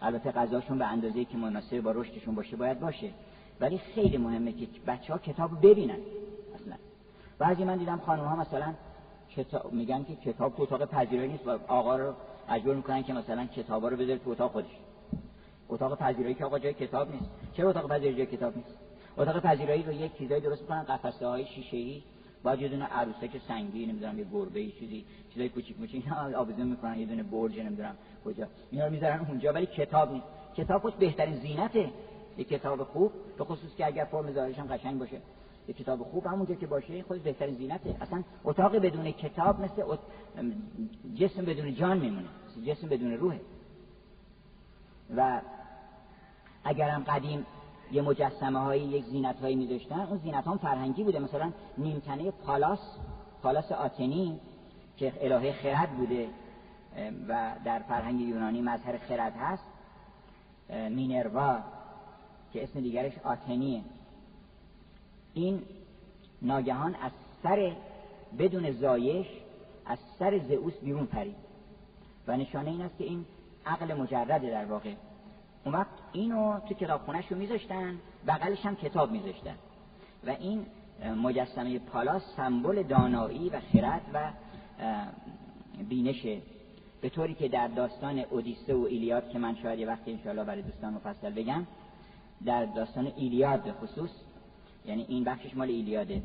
البته غذاشون به اندازه که مناسب با رشدشون باشه باید باشه. ولی خیلی مهمه که بچه ها کتاب ببینن. اصلا بعضی من دیدم خانم ها مثلا کتاب میگن که کتاب تو اتاق پذیرایی نیست و آقا رو مجبور می‌کنن که مثلا کتابا رو بذاره تو اتاق خودش. اتاق پذیرایی که آقا جای کتاب نیست. چرا اتاق پذیرایی جای کتاب نیست؟ اتاق پذیرایی رو یک چیزایی درست می‌کنن قفسه های شیشه ای باید یه دونه عروسک سنگی نمی‌دونم یه گربه ای چیزی چیزای کوچیک موچیک. آویزون می‌کنن یه دونه برج نمی‌دونم کجا. اینا رو می‌ذارن اونجا ولی کتاب نیست. کتاب خود بهترین زینته. یه کتاب خوب به خصوص که اگر فرم ظاهرش هم قشنگ باشه. یه کتاب خوب همونجا که باشه خود بهترین زینته. اصلا اتاق بدون کتاب مثل جسم بدون جان میمونه. جسم بدون روحه. و اگرم قدیم یه مجسمه هایی یک زینت هایی می داشتن اون زینت هم فرهنگی بوده. مثلا نیمتنه پالاس پالاس آتنی که الهه خرد بوده و در فرهنگ یونانی مظهر خرد هست. مینروا که اسم دیگرش آتنیه. این ناگهان از سر بدون زایش از سر زئوس بیرون پرید. و نشانه این است که این عقل مجرده در واقع. اون وقت اینو تو کتابخونهش رو میذاشتن بغلش هم کتاب میذاشتن. و این مجسمه پالاس سمبل دانایی و خرد و بینشه. به طوری که در داستان اودیسه و ایلیاد که من شاید یه وقتی انشاءالله برای دوستان مفصل بگم در داستان ایلیاد به خصوص یعنی این بخشش مال ایلیاده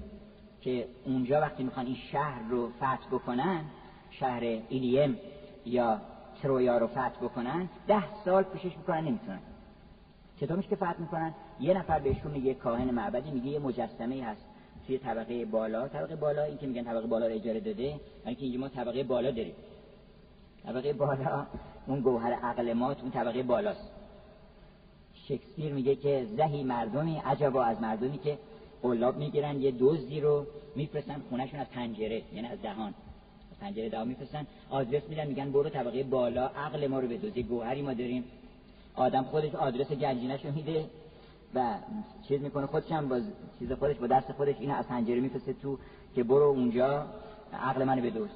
که اونجا وقتی می‌خوان این شهر رو فتح بکنن شهر ایلیم یا ترویا رو فتح بکنن ده سال پیشش می‌کنن نمی‌تونن. چطور که فتح می‌کنن؟ یه نفر بهشون میگه کاهن معبدی میگه یه مجسمه هست توی طبقه بالا. طبقه بالا این که میگن طبقه بالا رو اجاره داده یعنی که اینجا ما طبقه بالا داریم. طبقه بالا اون گوهر عقل ما اون طبقه بالاست. شکسپیر میگه که زهی مردمی عجبا از مردمی که قلاب می‌گیرن یه دزدی رو میفرستن خونهشون از پنجره یعنی از دهان. پنجره دهان میفرستن. آدرس میدن میگن برو طبقه بالا عقل ما رو بدوز گوهری ما داریم. آدم خودش آدرس گنجینش رو میده و چیز می‌کنه خودش هم با چیز خودش با دست خودش اینو از پنجره میفرسته تو که برو اونجا عقل منو بدوز.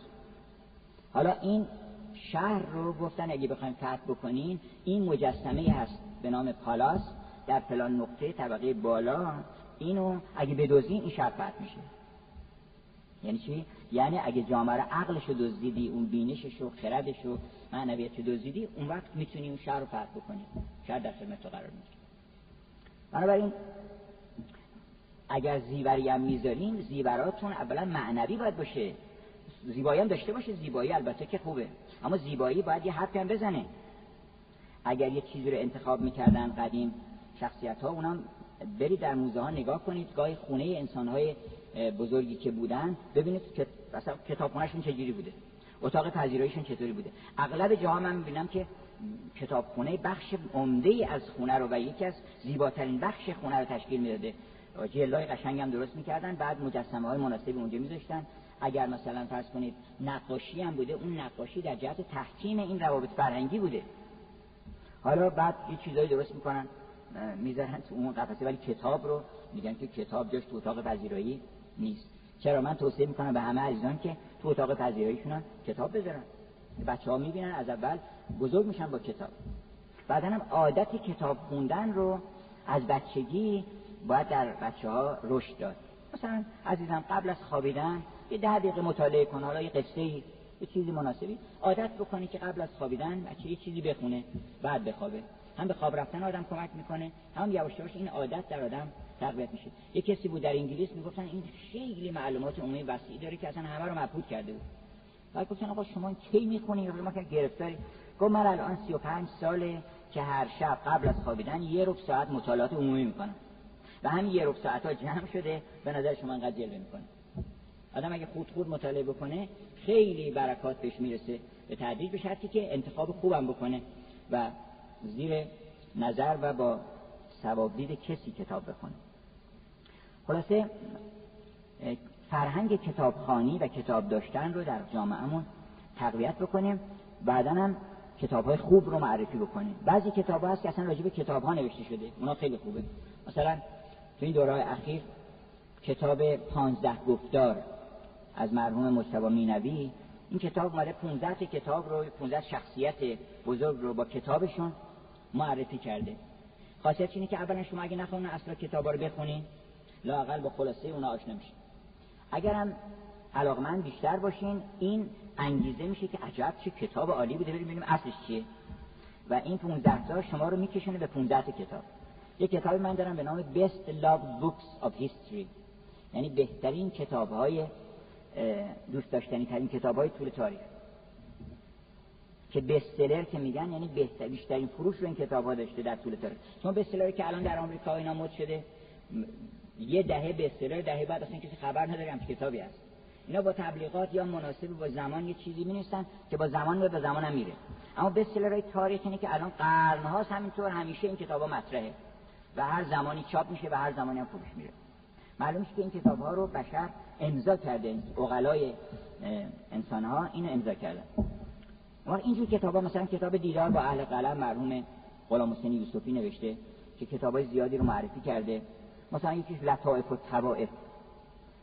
حالا این شهر رو گفتن اگه بخوایم فتح بکنین این مجسمه هست به نام پالاس در فلان نقطه طبقه بالا. اینو اگه بدوزین این شهر فتح میشه. یعنی چی؟ یعنی اگه جامعه عقلش رو دزدیدی اون بینشش و خردش و معنویت رو دزدیدی اون وقت می‌تونی اون شهر رو فتح بکنی. شهر در خدمت قرار می‌گیره. بنابراین اگر زیوری هم می‌ذارین زیوراتون اولا معنوی باید باشه. زیبایی هم داشته باشه. زیبایی البته که خوبه. اما زیبایی باید یه حرفی هم بزنه. اگر یه چیزی رو انتخاب می‌کردن قدیم شخصیت ها اونم برید در موزه ها نگاه کنید. گاهی خونه انسان های بزرگی که بودن ببینید که مثلا کتابخونهشون چجوری بوده. اتاق پذیراییشون چطوری بوده. اغلب جاها من می‌بینم که کتابخونه بخش عمده از خونه رو و یکی از زیباترین بخش خونه رو تشکیل می‌داده. جلای قشنگ هم درست می‌کردن. بعد مجسمه های مناسبی اونجا میذاشتن. اگر مثلا فرض کنید نقاشی هم بوده اون نقاشی در جهت تحکیم این روابط فرهنگی بوده. حالا بعد یه چیزایی درست می‌کنن می‌ذارن تو اون قفسه ولی کتاب رو میگن که کتاب جاش تو اتاق پذیرایی. نیست. چرا؟ من توصیه می‌کنم به همه عزیزان که تو اتاق پذیراییشون چتاب بذارن. بچه ها می‌بینن از اول بزرگ میشن با کتاب. بعدا هم عادت کتاب خوندن رو از بچگی باید در بچه ها رشد داد. مثلا عزیزم قبل از خوابیدن یه ده دقیقه مطالعه کن حالا یه قصه یه چیزی مناسبی. عادت بکنی که قبل از خوابیدن بچه یه چیزی بخونه بعد بخوابه. هم به خواب رفتن آدم کمک می‌کنه هم یواش یواش این عادت در آدم تقویت میشه یه کسی بود در انگلیس می‌گفتن این خیلی معلومات عمومی وسیعی داره که اصلا همه رو مبهوت کرده بود. بعد گفتن آقا شما کی می‌خونی؟ یا ما که گرفتاری. گفت من الان 35 ساله که هر شب قبل از خوابیدن یه ربع ساعت مطالعات عمومی می‌کنم. و همین یه ربع ساعت ها جمع شده به نظر شما انقدر جلوه می‌کنه؟ آدم اگه خود خود مطالعه بکنه خیلی برکات بهش می‌رسه. به تدریج به شرطی که انتخاب خوبم بکنه. و زیر نظر و با ثوابدید کسی کتاب بخونه. خلاصه فرهنگ کتابخانی و کتاب داشتن رو در جامعهمون تقویت بکنیم. بعدا هم کتاب های خوب رو معرفی بکنیم. بعضی کتاب هست که اصلا راجب کتاب ها نوشته شده. اونا خیلی خوبه. مثلا تو این دوره اخیر کتاب پانزده گفتار از مرحوم مجتبی مینوی. این کتاب ماره 15 کتاب رو 15 شخصیت بزرگ رو با کتابشون معرفی کرده. خاصیت اینه که اولا شما اگه نخواهن اصلا کتاب رو بخونین لاقل با خلاصه اونا آشنا میشین اگرم علاقمند بیشتر باشین این انگیزه میشه که عجب چه کتاب عالی بوده بریم ببینیم اصلش چیه. و این 15 تا شما رو میکشونه به 15 کتاب. یه کتابی من دارم به نام Best Loved Books of History. یعنی بهترین کتاب های دوست داشتنی ترین کتاب های طول تاریخ. که بستلر که میگن یعنی بهتر بیشترین فروش رو این کتاب ها داشته در طول تاریخ. چون بستلری که الان در آمریکا اینا مد شده یه دهه بستلر دهه بعد اصلا کسی خبر نداره کتابی هست. اینا با تبلیغات یا مناسب با زمان یه چیزی می که با زمان به زمان هم میره. اما بستلرهای تاریخ اینه که الان قرن هاست همینطور همیشه این کتابا مطرحه. و هر زمانی چاپ میشه و هر زمانی هم فروش میره. معلوم که این کتاب ها رو بشر امضا کرده. اغلای انسان ها اینو امضا کردن. اینجور کتاب ها مثلا کتاب دیدار با اهل قلم مرحوم غلام حسین یوسفی نوشته که کتابای زیادی رو معرفی کرده. مثلا یکیش لطائف و طوائف.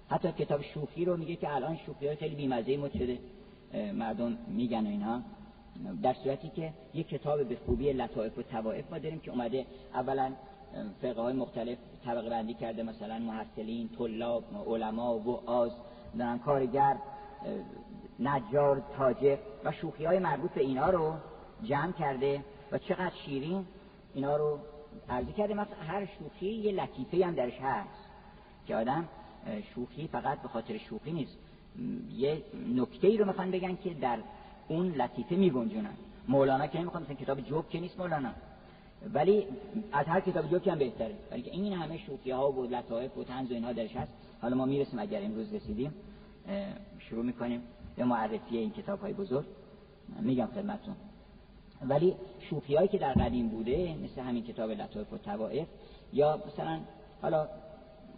حتی کتاب شوخی رو میگه که الان شوخی های خیلی بیمزه مد شده مردم میگن و اینها در صورتی که یک کتاب به خوبی لطائف و توائف ما داریم که اومده اولا فرقه های مختلف طبقه بندی کرده مثلا محصلین، طلاب، علما، وعاز، کارگر، نجار، تاجر و شوخی های مربوط به اینا رو جمع کرده و چقدر شیرین اینا رو عرضی کرده مثلا هر شوخی یه لطیفه هم درش هست. که آدم شوخی فقط به خاطر شوخی نیست. یه نکته ای رو می‌خوان بگن که در اون لطیفه میگنجونن. مولانا که نمی‌خواد مثلا کتاب جوک که نیست مولانا. ولی از هر کتاب جوکی هم بهتره. ولی که این همه شوخی ها و لطائف و طنز و اینها درش هست. حالا ما می‌رسیم اگر امروز رسیدیم شروع می‌کنیم به معرفی این کتاب های بزرگ میگم خدمتتون. ولی شوخی هایی که در قدیم بوده مثل همین کتاب لطائف و توائف یا مثلا حالا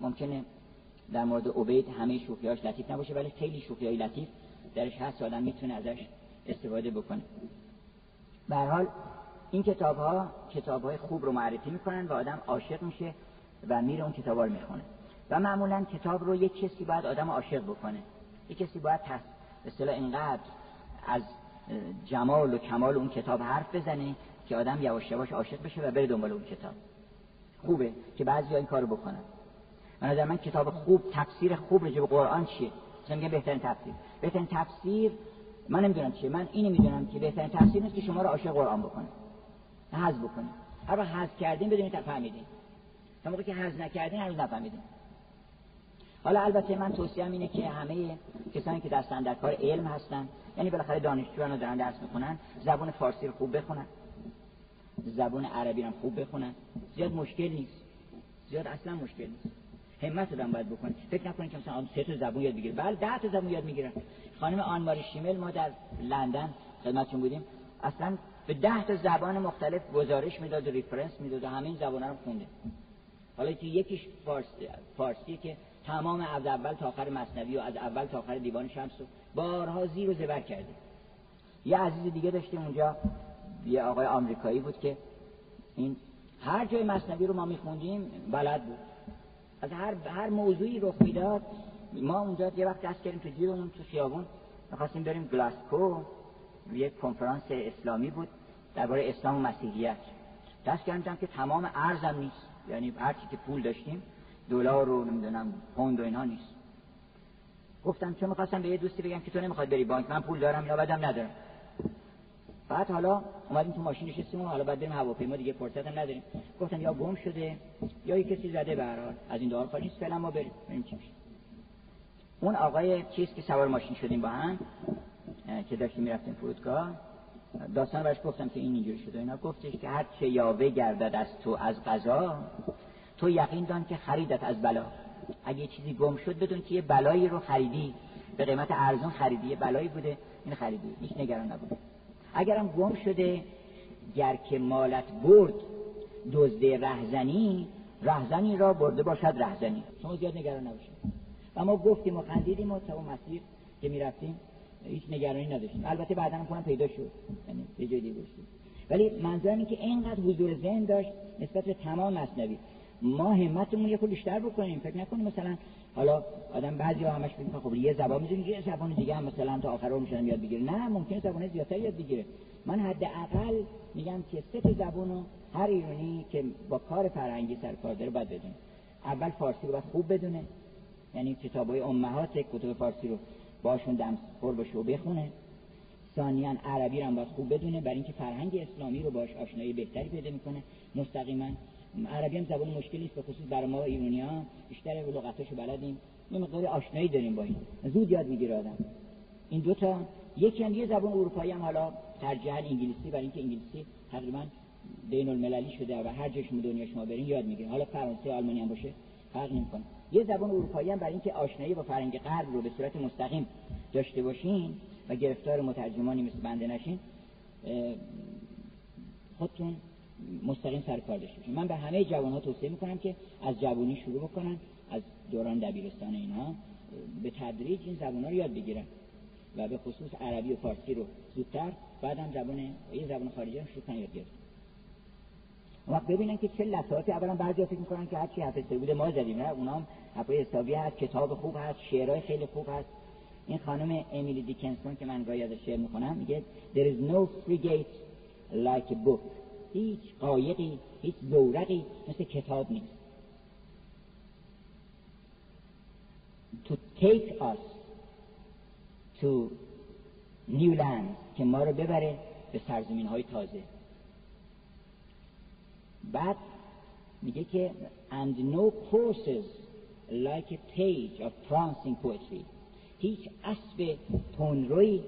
ممکنه در مورد عبید همه شوخیاش لطیف نباشه ولی خیلی شوخی های لطیف درش هست آدم می‌تونه ازش استفاده بکنه. به حال این کتاب ها کتاب های خوب رو معرفی می‌کنن و آدم عاشق میشه و میره اون کتاب رو می‌خونه. و معمولا کتاب رو یک کسی باید آدم عاشق بکنه. یک کسی باید تس اصطلاح اینقدر از جمال و کمال اون کتاب حرف بزنه که آدم یواش یواش عاشق بشه و بره دنبال اون کتاب. خوبه که بعضی این کارو بکنن. من نظر من کتاب خوب تفسیر خوب رجب قرآن چیه؟ مثلا میگه بهترین تفسیر. بهترین تفسیر من نمی‌دونم چیه. من اینو می‌دونم که بهترین تفسیر نیست که شما رو عاشق قرآن بکنه. حذف بکنه. هر وقت حذف کردین بدونید فهمیدین. تا موقعی که حذف نکردین هنوز نفهمیدین. حالا البته من توصیهم اینه که همه کسانی که دستن در کار علم هستن یعنی بالاخره دانشجویان رو دارن درس می‌کنن زبان فارسی رو خوب بخونن. زبان عربی رو خوب بخونن. زیاد مشکل نیست. زیاد اصلا مشکل نیست. همت دادن باید بکنید فکر نکنید که مثلا سه تا زبون یاد بگیره. بله ده تا زبون یاد می‌گیرن. خانم آنماری شیمل ما در لندن خدمتتون بودیم. اصلا به ده تا زبان مختلف گزارش می‌داد و ریفرنس می‌داد و همه این زبان رو خونده حالا که یکیش فارسی, فارسی که تمام از اول تا آخر مصنوی و از اول تا آخر دیوان شمس رو بارها زیر و زبر کرده یه عزیز دیگه داشتیم اونجا یه آقای آمریکایی بود که این هر جای مصنوی رو ما میخوندیم بلد بود. از هر هر موضوعی رخ می‌داد ما اونجا یه وقت دست کردیم تو جیبمون تو خیابون. می‌خواستیم بریم گلاسکو. یک کنفرانس اسلامی بود درباره اسلام و مسیحیت. دست کردم که تمام ارزم نیست. یعنی هر که پول داشتیم دلار رو نمی‌دونم پوند و اینا نیست. گفتم چون می‌خواستم به یه دوستی بگم که تو نمی‌خواد بری بانک من پول دارم یا بدم ندارم. بعد حالا اومدیم تو ماشین نشستیم و حالا بعد بریم هواپیما دیگه فرصت هم نداریم. گفتم یا گم شده یا یه کسی زده به هر از این دار نیست فعلا ما بریم بریم چی اون آقای چیز که سوار ماشین شدیم با هم که داشتیم می‌رفتیم فرودگاه داستان برش گفتم که این اینجوری شده اینا. گفتش که هر چه یاوه گردد از تو از قضا تو یقین دان که خریدت از بلا. اگه چیزی گم شد بدون که یه بلایی رو خریدی. به قیمت ارزون خریدی. یه بلایی بوده این خریدی. هیچ نگران نبوده اگرم گم شده گر که مالت برد دزده رهزنی رهزنی را برده باشد رهزنی. شما زیاد نگران نباشید. و ما گفتیم و خندیدیم و تا مسیر که می‌رفتیم هیچ نگرانی نداشتیم. البته بعدا هم پیدا شد. یعنی یه جای دیگه ولی منظورم که اینقدر حضور ذهن داشت نسبت به تمام مصنوی. ما همتمون یه بیشتر بکنیم. فکر نکنیم مثلا حالا آدم بعضی ها همش فکر خب یه زبان می‌دونی یه زبان دیگه هم مثلا تا آخر میشن یاد بگیره. نه ممکنه زبان زیادتر یاد بگیره. من حداقل میگم که سه تا زبانو هر ایرانی که با کار فرهنگی سر کار داره باید بدونه. اول فارسی رو باید خوب بدونه. یعنی کتابای امهات کتاب فارسی رو باشون دم پر باشه و بخونه. ثانیا عربی رو هم باید خوب بدونه. برای اینکه فرهنگ اسلامی رو باش آشنایی بهتری پیدا می‌کنه. مستقیما عربی هم زبان مشکلی است به خصوص برای ما ایرانی ها بیشتر لغتاشو بلدیم. یه مقدار آشنایی داریم با این. زود یاد می‌گیره آدم. این دوتا یکی هم یه زبان اروپایی هم حالا ترجیحاً انگلیسی برای اینکه انگلیسی تقریبا بین المللی شده و هر جای شما دنیا شما برین یاد می‌گیرین. حالا فرانسه آلمانی هم باشه فرق نمی‌کنه. یه زبان اروپایی هم برای اینکه آشنایی با فرهنگ غرب رو به صورت مستقیم داشته باشین و گرفتار مترجمانی مثل بنده نشین خودتون مستقیم سر کار داشته باشین من به همه جوان ها توصیه می‌کنم که از جوانی شروع بکنن از دوران دبیرستان اینها به تدریج این زبان ها رو یاد بگیرن و به خصوص عربی و فارسی رو زودتر بعدم زبان یه زبان خارجی رو شروع یاد گرفت وقت ببینن که چه لطافی اولا بعضی فکر می‌کنن که هرچی حفظه بوده ما زدیم نه؟ اونا هم حرفای حسابی هست کتاب خوب هست شعرهای خیلی خوب هست. این خانم امیلی دیکنسون که من گاهی از شعر می‌خونم میگه there is no frigate like a book. هیچ قایقی هیچ دورقی مثل کتاب نیست. To take us to new land که ما رو ببره به سرزمین های تازه. بعد میگه که and no courses like a page of prancing poetry. هیچ اسب تونروی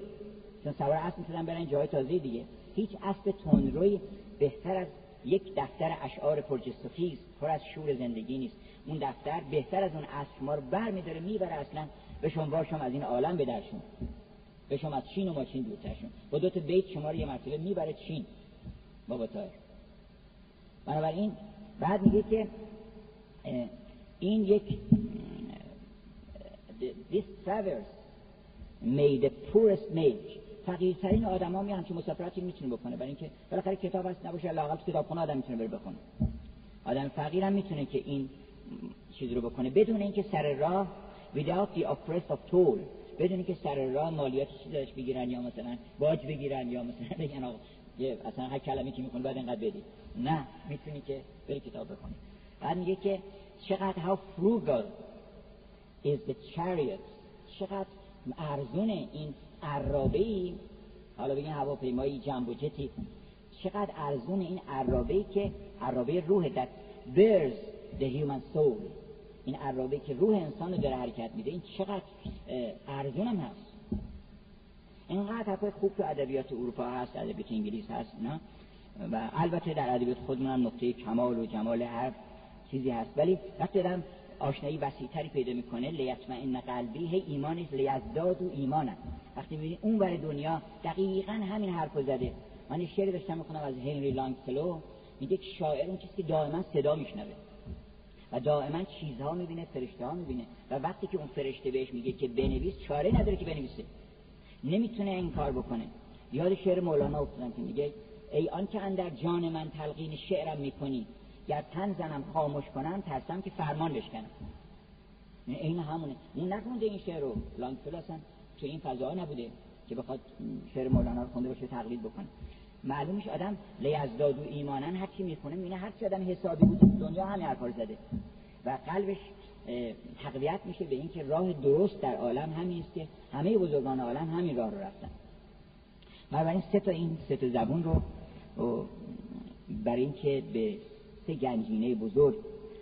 چون سوار اسب می‌تونن برن جای تازه دیگه. هیچ اسب تونروی بهتر از یک دفتر اشعار پرجستخیز پر از شور زندگی نیست اون دفتر بهتر از اون اسب ما رو بر میداره می‌بره اصلا به شما از این عالم به درشون به شما از چین و ماشین دورترشون با دو تا بیت شما رو یه مرتبه می‌بره چین بابا تایر بنابراین بعد میگه که این یک this travels made the poorest فقیرترین آدم ها میان چون مسافرتی می‌تونه بکنه. برای اینکه بالاخره کتاب هست نباشه لاقل کتابخونه آدم می‌تونه بره بخونه. آدم فقیر هم می‌تونه که این چیز رو بکنه. بدون اینکه سر راه without the oppress of toll بدون اینکه سر راه مالیات چیزاش بگیرن یا مثلا باج بگیرن یا مثلا (laughs) بگن آقا اصلا هر کلمه که می‌کنه بعد اینقدر بدی. نه می‌تونی که بری کتاب بخونی. بعد میگه که چقدر how frugal is the chariot. چقدر ارزون این عرابه ای حالا بگین هواپیمایی جنب و جتی چقدر ارزون این عرابه ای که عرابه روح that bears the human soul. این عرابه که روح انسان رو داره حرکت میده. این چقدر ارزون هم هست. اینقدر حرفای خوب تو ادبیات اروپا هست ادبیات انگلیس هست نه؟ و البته در ادبیات خودمون هم نقطه کمال و جمال هر چیزی هست. ولی وقتی دارم آشنایی وسیعتری پیدا می‌کنه. لیطمئن قلبی هی ایمانش لیزداد و ایمانه وقتی می‌بینی اون ور دنیا دقیقا همین حرفو زده. من شعر داشتم می‌خونم از هنری لانگسلو میگه که شاعر اون کسی که دائما صدا میشنوه. و دائما چیزها می‌بینه فرشته ها می‌بینه. و وقتی که اون فرشته بهش میگه که بنویس چاره نداره که بنویسه. نمی‌تونه این کار بکنه. یاد شعر مولانا افتادم که میگه ای آن که اندر جان من تلقین شعرم می‌کنی گر تن زنم خاموش کنم ترسم که فرمان بشکنم این همونه. این نخونده این شعر رو. لانگفل اصلا تو این فضا نبوده که بخواد شعر مولانا رو خونده باشه تقلید بکنه. معلومش آدم لیزداد و ایمانن هر چی می‌خونه میینه هر چی آدم حسابی بود دنیا همین حرفا زده. و قلبش تقویت میشه به اینکه راه درست در عالم همین است که همه بزرگان عالم همین راه رو رفتن. بنابراین سه تا این سه تا زبون رو برای اینکه به سه گنجینه بزرگ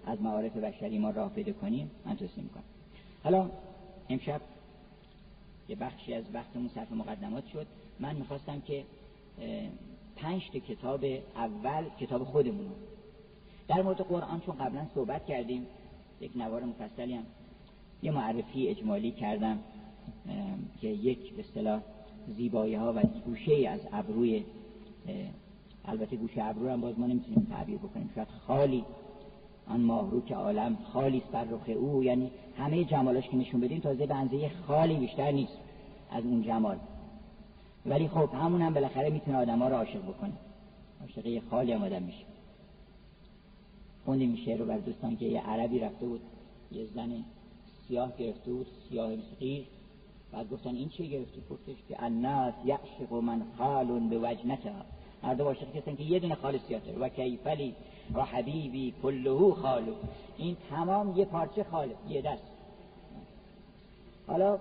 از معارف بشری ما راه پیدا کنیم من توصیه می‌کنم. حالا امشب یه بخشی از وقتمون صرف مقدمات شد. من می‌خواستم که پنج تا کتاب اول کتاب خودمون در مورد قرآن چون قبلا صحبت کردیم یک نوار مفصلی هم یه معرفی اجمالی کردم که یک به اصطلاح زیبایی ها و گوشه از ابروی البته گوشه ابرو هم باز ما نمی‌تونیم تعبیر بکنیم. شاید خالی آن ماهرو که عالم خالی است بر رخ او یعنی همه جمالاش که نشون بدیم تازه به اندازه خالی بیشتر نیست از اون جمال. ولی خب همون هم بالاخره می‌تونه آدم ها رو عاشق بکنه. عاشق یه خالی هم آدم میشه. خوندیم شعر رو بر دوستان که یه عربی رفته بود یه زن سیاه گرفته بود سیاه غیر بعد گفتن این چی گرفتی؟ گفتش که الناس یعشق من خال به وجنتها مردم عاشق کسن که یه دونه خال سیاه داره. و کیفلی و حبیبی کلهو خالو این تمام یه پارچه خاله یه دست. حالا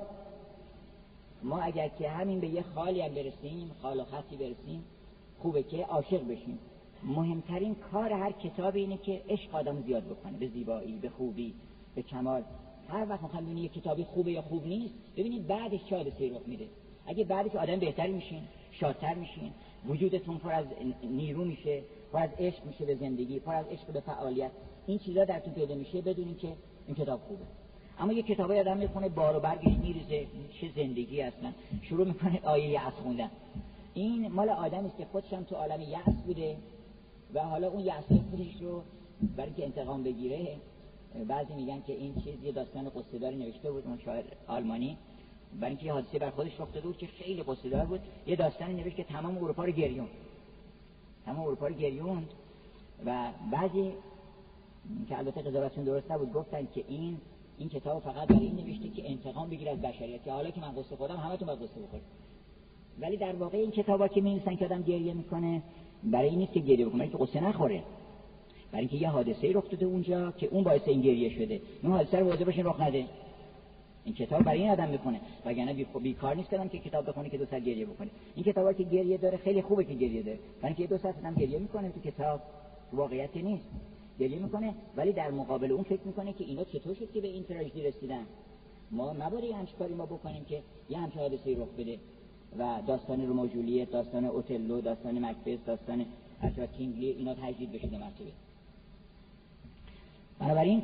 ما اگر که همین به یه خالی هم برسیم خال و خطی برسیم خوبه که عاشق بشیم. مهمترین کار هر کتاب اینه که عشق آدم زیاد بکنه. به زیبایی به خوبی به کمال. هر وقت می‌خوام ببینید یه کتابی خوبه یا خوب نیست ببینید بعدش چه حادثه‌ای رخ میده. اگه بعدش آدم بهتری میشین شادتر میشین وجودتون پر از نیرو میشه پر از عشق میشه به زندگی پر از عشق به فعالیت. این چیزا درتون پیدا میشه بدونین که این کتاب خوبه. اما یه کتابای آدم می‌خونه بار و برگش میریزه چه زندگی اصلا. شروع می‌کنه آیه یأس خوندن. این مال آدمی است که خودش هم تو عالم یأس بوده و حالا اون یأس خودش رو برای که انتقام بگیره بعضی میگن که این چیز یه داستان قصه نوشته بود اون شاعر آلمانی. برای اینکه حادثه بر خودش رخ داده بود که خیلی قصه دار بود. یه داستانی نوشت که تمام اروپا رو گریون تمام اروپا رو گریوند و بعضی که البته قضاوتشون درست نبود گفتن که این این کتاب فقط برای این نوشته که انتقام بگیره از بشریت. که حالا که من قصه خودم همتون باید قصه بخورید ولی در واقع این کتابا که می‌نویسن که آدم گریه می‌کنه برای این نیست که گریه بکنه که قصه نخوره. برای اینکه یه حادثه رخ داده اونجا که اون باعث این گریه شده. اون حادثه رو باشین رخ نده. این کتاب برای این آدم می‌خونه. وگرنه بی بیکار نیست کردن که کتاب بخونه که دو ساعت گریه بکنه. این کتابا که گریه داره خیلی خوبه که گریه داره. برای اینکه دو ساعت آدم گریه می‌کنه تو کتاب واقعیت نیست. گریه می‌کنه ولی در مقابل اون فکر می‌کنه که اینا چطور شد که به این تراژدی رسیدن. ما نباید همچین کاری ما بکنیم که یه همچین حادثه رخ بده و داستان رومو جولیت داستان اوتلو داستان مکبث داستان اشرا کینگلی اینا تجدید بشه به مرتبه. بنابراین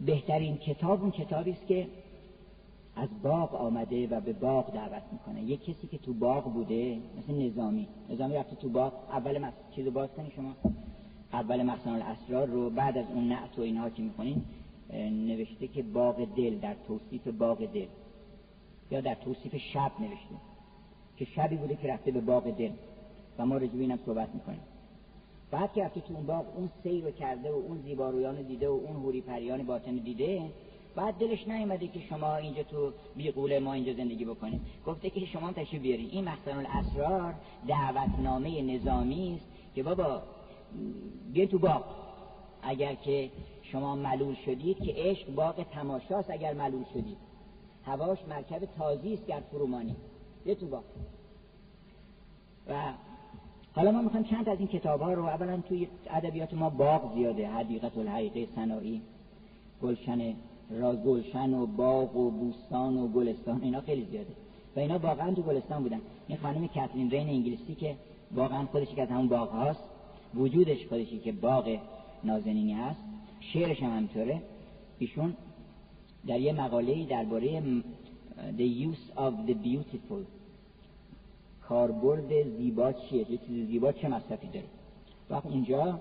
بهترین کتاب اون کتابی است که از باغ آمده و به باغ دعوت می‌کنه. یک کسی که تو باغ بوده مثل نظامی. نظامی رفته تو باغ اول مس... چیزو باز کنی شما. اول مخزن الاسرار رو بعد از اون نعت و اینها که می‌کنین نوشته که باغ دل در توصیف باغ دل. یا در توصیف شب نوشته. که شبی بوده که رفته به باغ دل. و ما رجوع اینم صحبت می‌کنیم. بعد که رفته تو اون باغ اون سیر رو کرده و اون زیبارویان دیده و اون هوری پریان باطن دیده بعد دلش نیومده که شما اینجا تو بیقول ما اینجا زندگی بکنید گفته که شما تشریف بیارید این مخزن الاسرار دعوتنامه نظامی است که بابا بیا تو باغ. اگر که شما ملول شدید که عشق باغ تماشاست اگر ملول شدید. هواش مرکب تازی است گر فرومانی بیا تو باغ. و حالا ما می‌خوایم چند از این کتاب ها رو اولا توی ادبیات ما باغ زیاده حدیقت الحقیقه سنایی گلشن را گلشن و باغ و بوستان و گلستان اینا خیلی زیاده. و اینا واقعا تو گلستان بودن. این خانم کاترین رین انگلیسی که واقعا خودش که از همون باغ هاست وجودش خودشی که باغ نازنینی هست شعرش هم همطوره ایشون در یه مقاله درباره The Use of the Beautiful کاربرد زیبا چیه؟ یه چیز زیبا چه مصرفی داره؟ وقت اونجا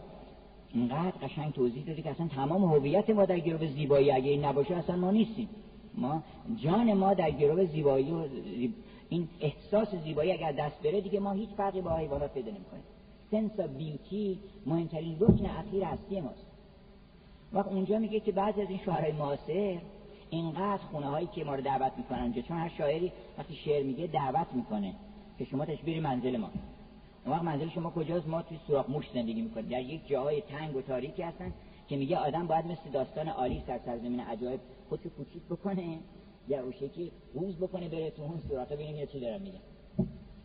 اینقدر قشنگ توضیح داده که اصلا تمام هویت ما در گروه زیبایی اگه این نباشه اصلا ما نیستیم. ما جان ما در گروه زیبایی و این احساس زیبایی اگر دست بره دیگه ما هیچ فرقی با حیوانات پیدا نمی‌کنیم. سنس آف بیوتی مهمترین رکن اخیر هستی ماست. وقت اونجا میگه که بعضی از این شعرهای معاصر اینقدر خونه هایی که ما رو دعوت می‌کنن چون هر شاعری وقتی شعر میگه دعوت می‌کنه. که شما تشبیری منزل ما. اون وقت منزل شما کجاست؟ ما توی سوراخ موش زندگی می‌کنیم. در یک جاهای تنگ و تاریکی هستن که میگه آدم باید مثل داستان عالی سر سرزمین عجایب خودشو کوچیک بکنه یا او شکلی روز بکنه بره تو اون سوراخ ببینیم چی دارم میگه.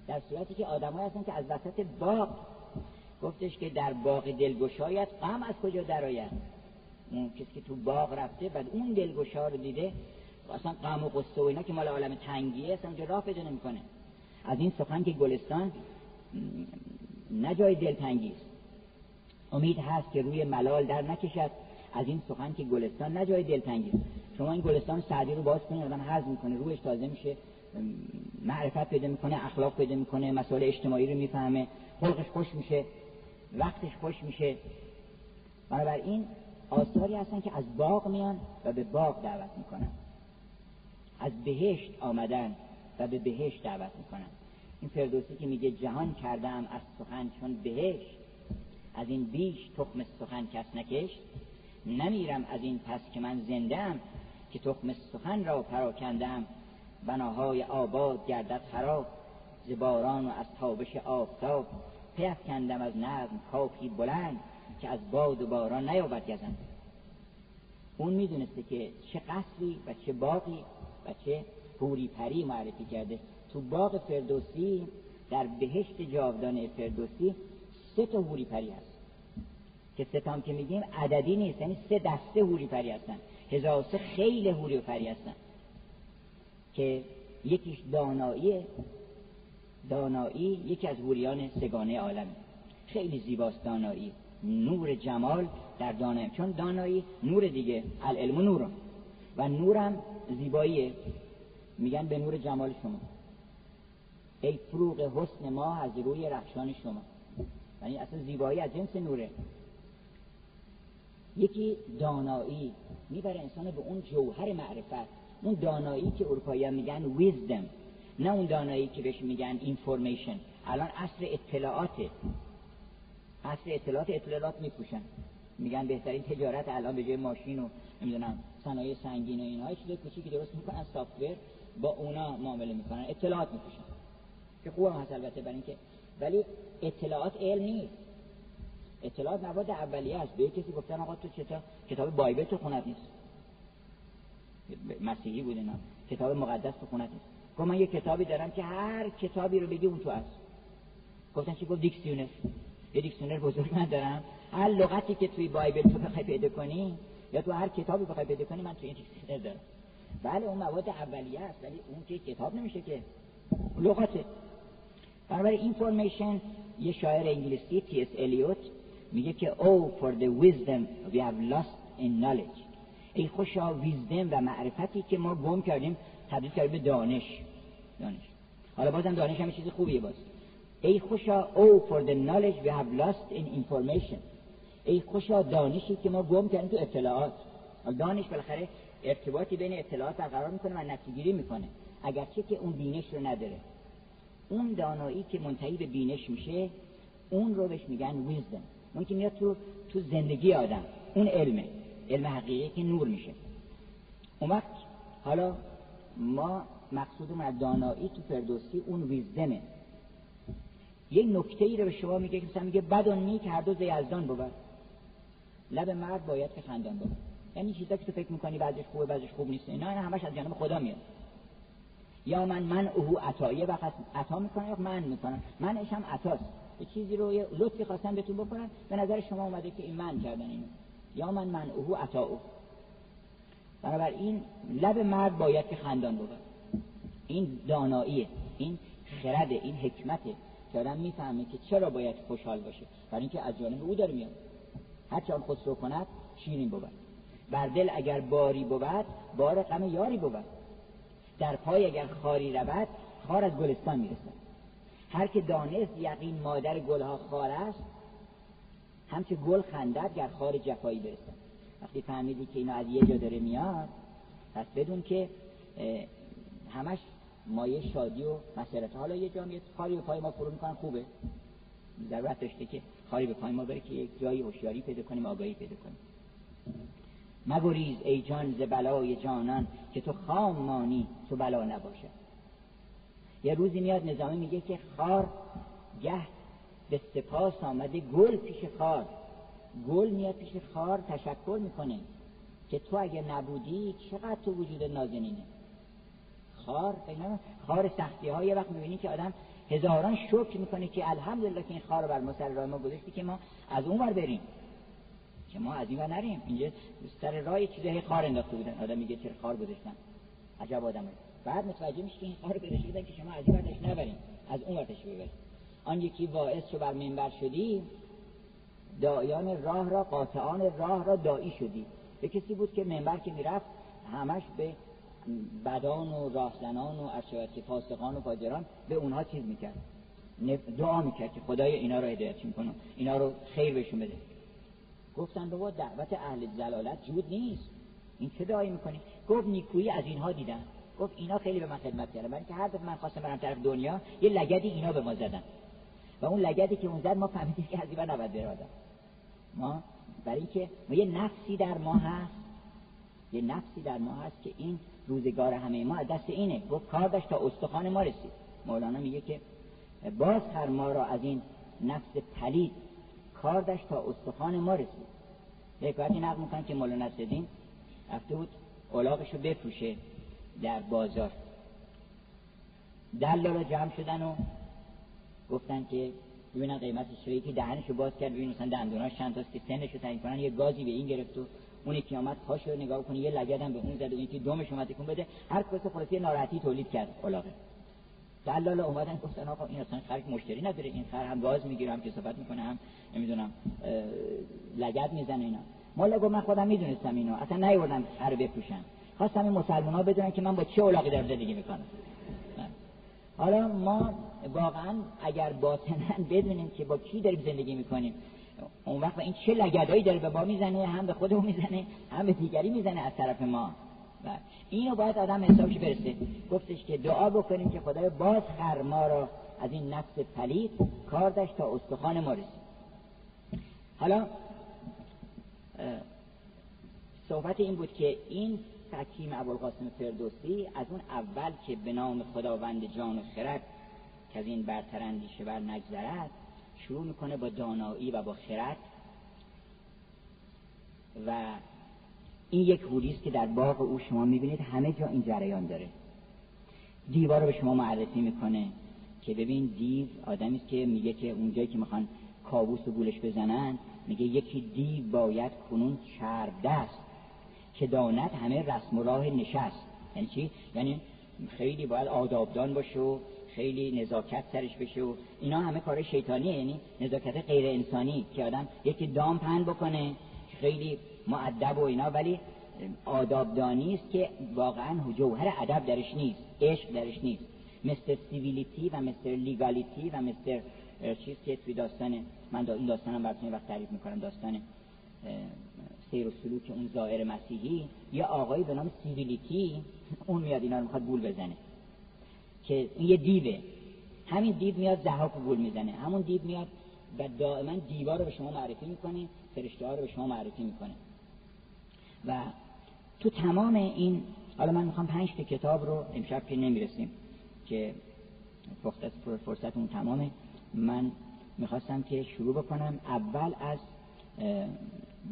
در صورتی که آدمایی هستن که از وسط باغ گفتش که در باغ دلگشایت غم از کجا درآید؟ اون کسی که تو باغ رفته بعد اون دلگشا رو دیده اصلا غم و قصه و اینا که مال عالم تنگیه اصلا راه پیدا نمی‌کنه. از این سخن که گلستان نه جای دلتنگی است امید هست که روی ملال در نکشد. از این سخن که گلستان نه جای دلتنگی است شما این گلستان سعدی رو باز کنید آدم حزم می‌کنه روش تازه میشه معرفت پیدا می‌کنه اخلاق پیدا می‌کنه مسائل اجتماعی رو می‌فهمه خلقش خوش میشه وقتش خوش میشه. بنابراین آثاری هستن که از باغ میان و به باغ دعوت می‌کنن. از بهشت آمدن. و به بهشت دعوت می‌کنن. این فردوسی که میگه جهان کردم از سخن چون بهشت از این بیش تخم سخن کس نکشت. نمیرم از این پس که من زندم که تخم سخن را پراکندم بناهای آباد گردد خراب زباران و از تابش آفتاب. کندم از نظم کافی بلند که از باد و باران نیابد گزند. اون می‌دونسته که چه قصری و چه باقی و چه پوری پری معرفی کرده. تو باغ فردوسی در بهشت جاودانه فردوسی سه تا هوری پری هست. که سه تام که میگیم عددی نیست یعنی سه دسته هوری پری هستن. هزار سه خیلی هوری پری هستن. که یکیش دانایی دانایی یکی از هوریان سگانه عالم. خیلی زیباست دانایی. نور جمال در دانایی چون دانایی نور دیگه العلم نور و نورم زیباییه. میگن به نور جمال شما. ای فروغ حسن ما از روی رخشان شما. یعنی اصلا زیبایی از جنس نوره. یکی دانایی می‌بره انسان به اون جوهر معرفت اون دانایی که اروپایی میگن wisdom نه اون دانایی که بهش میگن information الان اصل اطلاعاته اصل اطلاعات اطلاعات میفروشن میگن بهترین تجارت الان به جای ماشین و نمی‌دونم صنایع سنگین و اینها چیز کوچیکی درست می‌کنن software با اونا معامله می‌کنن اطلاعات میفروشن که خوبم هست البته برای اینکه ولی اطلاعات علم نیست. اطلاعات مواد اولیه است. به کسی گفتن آقا تو چطور؟ کتاب Bible تو خونت نیست. مسیحی بود اینا. کتاب مقدس تو خونت نیست. گفت من یه کتابی دارم که هر کتابی رو بگی اون تو هست. گفتن چی؟ گفت دیکسیونر. یه دیکسیونر بزرگ من دارم. هر لغتی که توی Bible تو بخوای پیدا کنی یا تو هر کتابی بخوای پیدا کنی من توی این دیکسیونر دارم. بله اون مواد اولیه است ولی اون که کتاب نمیشه که لغاته بنابراین information یه شاعر انگلیسی تی اس الیوت میگه که او oh, for the wisdom we have lost in knowledge. ای خوشا ویزدم و معرفتی که ما گم کردیم تبدیل کردیم به دانش. دانش. حالا بازم دانش هم چیز خوبیه باز. ای خوشا او oh, for the knowledge we have lost in information. ای خوشا دانشی که ما گم کردیم تو اطلاعات. دانش بالاخره ارتباطی بین اطلاعات برقرار می‌کنه و نتیجه می‌کنه. اگرچه که اون بینش رو نداره. اون دانایی که منتهی به بینش میشه اون رو بهش میگن ویزدم اون که میاد تو تو زندگی آدم. اون علمه. علم حقیقی که نور میشه. اون وقت حالا ما مقصودمون از دانایی تو فردوسی اون ویزدمه یک نکته ای رو به شما میگه که مثلا میگه بد و نیک هر دو یزدان بود لب مرد باید که خندان بود یعنی چیزا که تو فکر می‌کنی بعضش خوبه بعضش خوب نیست. اینا همش از جانب خدا میاد. یا من من اوهو عطایه وقت عطا می‌کنه یا من می‌کنم منش هم عطاست. به چیزی رو یه لطفی خواستم بهتون بکنم به نظر شما اومده که این من کردن اینو. یا من من اوهو عطا او این لب مرد باید که خندان بود. این داناییه این خرده این حکمته که آدم می‌فهمه که چرا باید خوشحال باشه. برای اینکه از جانب او داره میاد. هر آن خسرو کند شیرین بود. بر دل اگر باری بود بار غم یاری بود. در پای اگر خاری رود خار از گلستان می‌رسد. هر که دانست یقین مادر گلها خار است همچه گل خندد گر خار جفایی برسد. وقتی فهمیدی که اینا از یه جا داره میاد پس بدون که همش مایه شادی و مسیرت حالا یه جا میاد خاری به پای ما فرو می‌کنن خوبه. ضرورت داشته که خاری به پای ما بره که یک جایی هوشیاری پیدا کنیم آگاهی پیدا کنیم. مگریز ای جان ز بلای جانان که تو خام مانی تو بلا نباشد. یه روزی میاد نظامی میگه که خار گه به سپاس آمده گل پیش خار. گل میاد پیش خار تشکر می‌کنه که تو اگه نبودی چقدر تو وجود نازنینه؟ خار خار سختی های یه وقت می‌بینی که آدم هزاران شکر می‌کنه که الحمدلله که این خار رو بر ما سر راه ما گذاشتی که ما از اون ور بریم. که ما از این نریم. اینجا سر راه چیزای خار انداخته بودن. آدم میگه چرا خار گذاشتن. عجب آدمه بعد متوجه میشه که این خار گذاشته بودن که شما از این ورش نبریم از اون ورش ببریم آن یکی باعث شو بر منبر شدی دایان راه را قاطعان راه را دایی شدی. به کسی بود که منبر که می‌رفت همش به بدان و راهزنان و ارشوات فاسقان و فاجران به اونها چیز می‌کرد. دعا می‌کرد که خدای اینا رو هدایت کنه اینا رو خیر بهشون بده. گفتن بابا دعوت اهل زلالت جود نیست. این چه دعایی می‌کنی؟ گفت نیکویی از اینها دیدن گفت اینا خیلی به من خدمت کردن. برای که هر دفعه من خواستم برم طرف دنیا یه لگدی اینا به ما زدن. و اون لگدی که اون زد ما فهمیدیم که این نباید بره ما برای اینکه ما یه نفسی در ما هست. یه نفسی در ما هست که این روزگار همه ما دست اینه. گفت کار داشت تا استخوان ما رسید. مولانا میگه که باز هر ما را از این نفس پلید کار تا استخوان ما رسید. یک وقتی نقل می‌کنن که مولانا سدین رفته بود اولاقشو بفروشه در بازار. دلالا جمع شدن و گفتن که ببینن قیمتش چه که دهنشو باز کرد ببینن مثلا دندوناش چند تاست که سنشو تعیین کنن. یه گازی به این گرفت و اون یکی آمد پاشو نگاه کنه یه لگدم به اون زد و که دومش اومد تکون بده. هر کس خلاصی ناراحتی تولید کرد علاقه دلال اومدن گفتن آقا این اصلا خرک مشتری نداره این خر هم گاز می‌گیره هم کسافت می‌کنه هم نمی‌دونم لگد می‌زنه اینا. مالا گفت من خودم می‌دونستم اینو اصلا نیوردم خر بفروشم. خواستم این مسلمان ها بدونن که من با چه اولاقی دارم زندگی می‌کنم. حالا ما واقعا اگر باطنا بدونیم که با کی داریم زندگی می‌کنیم اون وقت این چه لگدایی داره به با می‌زنه هم به خودمون می‌زنه هم به دیگری می‌زنه از طرف ما. بله. اینو باید آدم حسابش برسه گفتش که دعا بکنیم که خدای باز خر ما را از این نفس پلید کار داشت تا استخوان ما رسید حالا صحبت این بود که این حکیم ابوالقاسم فردوسی از اون اول که به نام خداوند جان و خرد که از این برتر اندیشه بر نگذرد شروع می‌کنه با دانایی و با خرد و این یک حولی است که در باغ او شما می‌بینید همه جا این جریان داره. دیوار رو به شما معرفی می‌کنه که ببین دیو آدمی است که میگه که اونجایی که می‌خوان کابوس و گولش بزنن میگه یکی دیو باید کنون چرب دست که داند همه رسم و راه نشست. یعنی چی؟ یعنی خیلی باید آدابدان باشه و خیلی نزاکت سرش بشه و اینا همه کار شیطانیه. یعنی نزاکت غیر انسانی که آدم یکی دام پهن بکنه خیلی معدب و اینا ولی آدابدانی است که واقعا جوهر ادب درش نیست عشق درش نیست. مستر سیویلیتی و مستر لیگالیتی و مستر چیز که توی داستان من دا این داستانم براتون وقت تعریف می‌کنم داستان سیر و سلوک اون زائر مسیحی. یا آقایی به نام سیویلیتی اون میاد اینا رو می‌خواد گول بزنه که این یه دیوه. همین دیو میاد زحاک گول می‌زنه. همون دیو میاد و دائما دیوار رو به شما معرفی می‌کنه فرشته ها رو به شما معرفی می‌کنه. و تو تمام این حالا من می‌خوام پنج تا کتاب رو امشب که نمی‌رسیم که فرصت اون تمامه من می‌خواستم که شروع بکنم اول از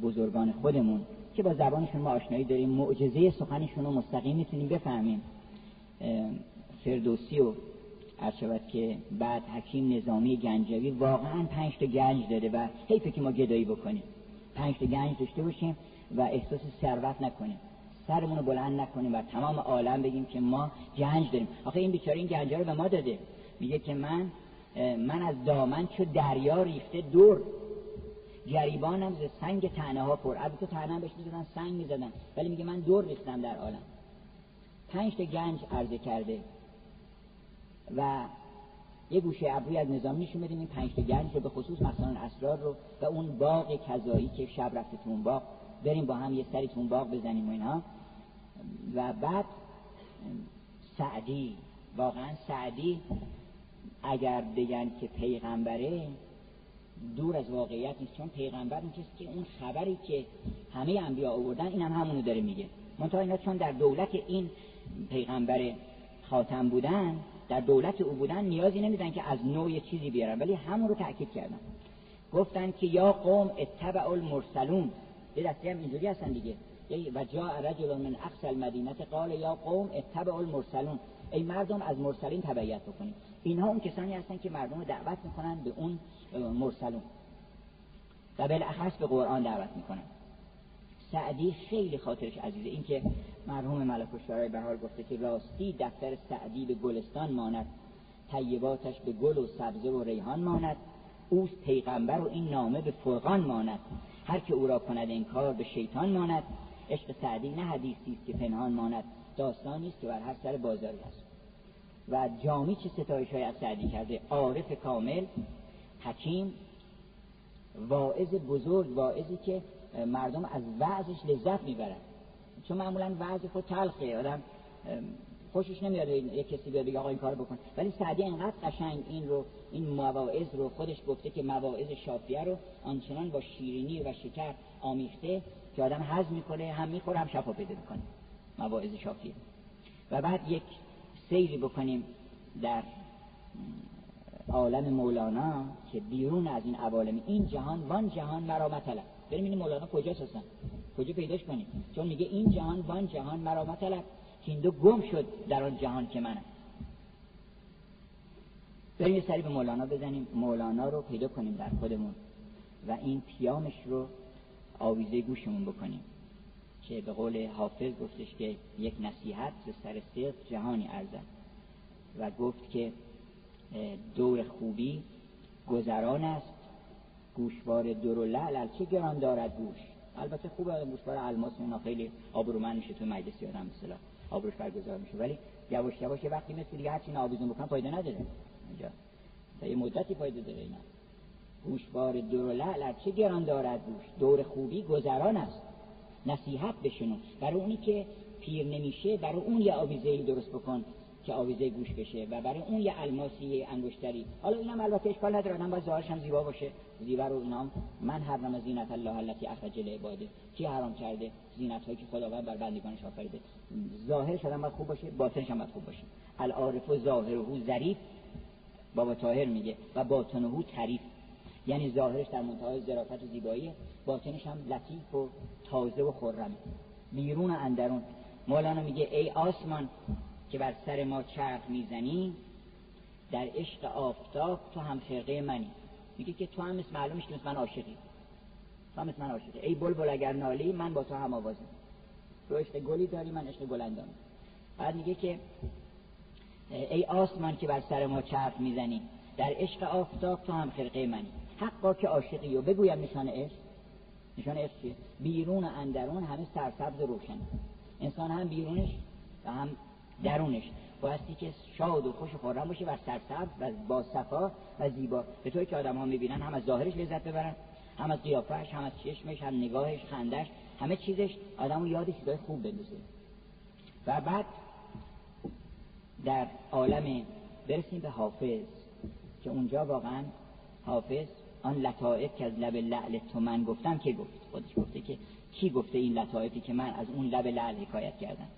بزرگان خودمون که با زبانشون ما آشنایی داریم معجزه سخنشون رو مستقیم می‌تونیم بفهمیم. فردوسی و شود که بعد حکیم نظامی گنجوی واقعا پنج تا گنج داره و حیفه که ما گدایی بکنیم. پنج تا گنج داشته باشیم. و احساس ثروت نکنیم. سرمون رو بلند نکنیم و تمام عالم بگیم که ما گنج داریم. آخه این بیچاره این گنج رو به ما داده. میگه که من من از دامن چو دریا ریخته دور. گریبانم ز سنگ تنه ها پر البته تنه بهش می‌زدن سنگ می‌زدن. ولی میگه من دور ریختم در عالم. پنج تا گنج عرضه کرده. و یه گوشه ابروی از نظام نشون بدیم این پنج تا گنج رو به خصوص مثلا اسرار رو و اون باغ کذایی که شب رفته تو اون باغ بریم با هم یه سری تو اون باغ بزنیم و اینها و بعد سعدی واقعا سعدی اگر بگن که پیغمبره دور از واقعیت نیست چون پیغمبر اون که اون خبری که همه انبیا آوردن این هم همونو داره میگه. منتها اینا چون در دولت این پیغمبر خاتم بودن در دولت او بودن نیازی نمیدن که از نوع چیزی بیارن ولی همون رو تأکید کردن. گفتن که یا قوم اتبع المرسلون. یه دسته هم اینجوری هستن دیگه. و جا رجل من اقصى المدینه قال یا قوم اتبع المرسلون. ای مردم از مرسلین تبعیت بکنید. اینها اون کسانی هستن که مردم رو دعوت می‌کنن به اون مرسلون. و بالاخص به قرآن دعوت می‌کنن. سعدی خیلی خاطرش عزیزه. این که مرحوم ملک به حال گفته که راستی دفتر سعدی به گلستان ماند. طیباتش به گل و سبزه و ریحان ماند. اوست پیغمبر و این نامه به فرقان ماند. هر که او را کند این کار به شیطان ماند عشق سعدی نه حدیثی است که پنهان ماند داستانی است که بر هر سر بازاری است. و جامی چه ستایش های از سعدی کرده؟ عارف کامل حکیم واعظ بزرگ واعظی که مردم از وعظش لذت می‌برن چون معمولا وعظ خود تلخه آدم خوشش نمیاد یک کسی بگه آقا این کارو بکن. ولی سعدی انقدر قشنگ این رو این مواعظ رو خودش گفته که مواعظ شافیه رو آنچنان با شیرینی و شکر آمیخته که آدم هضم می‌کنه هم می‌خوره هم شفا پیدا می‌کنه. مواعظ شافیه. و بعد یک سیری بکنیم در عالم مولانا که بیرون از این عوالم این جهان وان جهان مرا مطلب. بریم مولانا کجاست هستن کجا پیداش کنیم؟ چون میگه این جهان وان جهان مرا مطلب. که دو گم شد در آن جهان که منم. بریم یه سری به مولانا بزنیم. مولانا رو پیدا کنیم در خودمون و این پیامش رو آویزه گوشمون بکنیم که به قول حافظ گفتش که یک نصیحت به سر صدق جهانی ارزد و گفت که دور خوبی گذران است. گوشوار در و لعل چه گران دارد گوش؟ البته خوبه گوشوار الماس اینا خیلی آبرومند میشه تو مجلس یادم مثلا آبروش برگزار میشه. ولی یواش یواش وقتی مثل دیگه هرچی آویزون بکنم فایده نداره. اینجا. تا یه مدتی فایده داره اینا. گوشوار در و لعل چه گران دارد گوش. دور خوبی گذران است. نصیحت بشنو برای اونی که پیر نمیشه برای اون یه آویزه درست بکن. که آویزه گوش بشه و برای اون یه الماسی انگشتری. حالا اینم البته اشکال نداره آدم باید ظاهرش هم زیبا باشه. زیبا رو اینام من حرم زینت الله التي اخرج لعباده کی حرام کرده؟ زینت هایی که خداوند بر بندگانش آفریده. ظاهرش آدم باید خوب باشه باطنش هم باید خوب باشه. العارف ظاهره ظریف بابا طاهر میگه و باطنه تعریف. یعنی ظاهرش در منتهای ظرافت و زیبایی باطنش هم لطیف و تازه و خرمه بیرون و اندرون. مولانا میگه ای آسمان که بر سر ما چرخ می‌زنی در عشق آفتاب تو هم خرقه منی. میگه که تو هم مثل که مثل من عاشقی. تو هم مثل من عاشقی. ای بلبل اگر نالی من با تو هم آوازم تو عشق گلی داری من عشق گلندام بعد میگه که ای آسمان که بر سر ما چرخ می‌زنی در عشق آفتاب تو هم خرقه منی. حقا که عاشقی و بگویم نشان عشق. نشان عشق بیرون و اندرون همه سرسبز روشن. انسان هم بیرونش و هم درونش. بایستی که شاد و خوش و خورم باشه و سرسبز و با صفا و زیبا. به طوری که آدم ها می‌بینن هم از ظاهرش لذت ببرن هم از قیافش هم از چشمش هم نگاهش خندش همه چیزش آدم یاد چیزای خوب بندازه. و بعد در عالم برسیم به حافظ که اونجا واقعا حافظ آن لطائف که از لب لعل تو من گفتم که گفت؟ خودش گفته که کی گفته این لطائفی که من از اون لب لعل حکایت کردم؟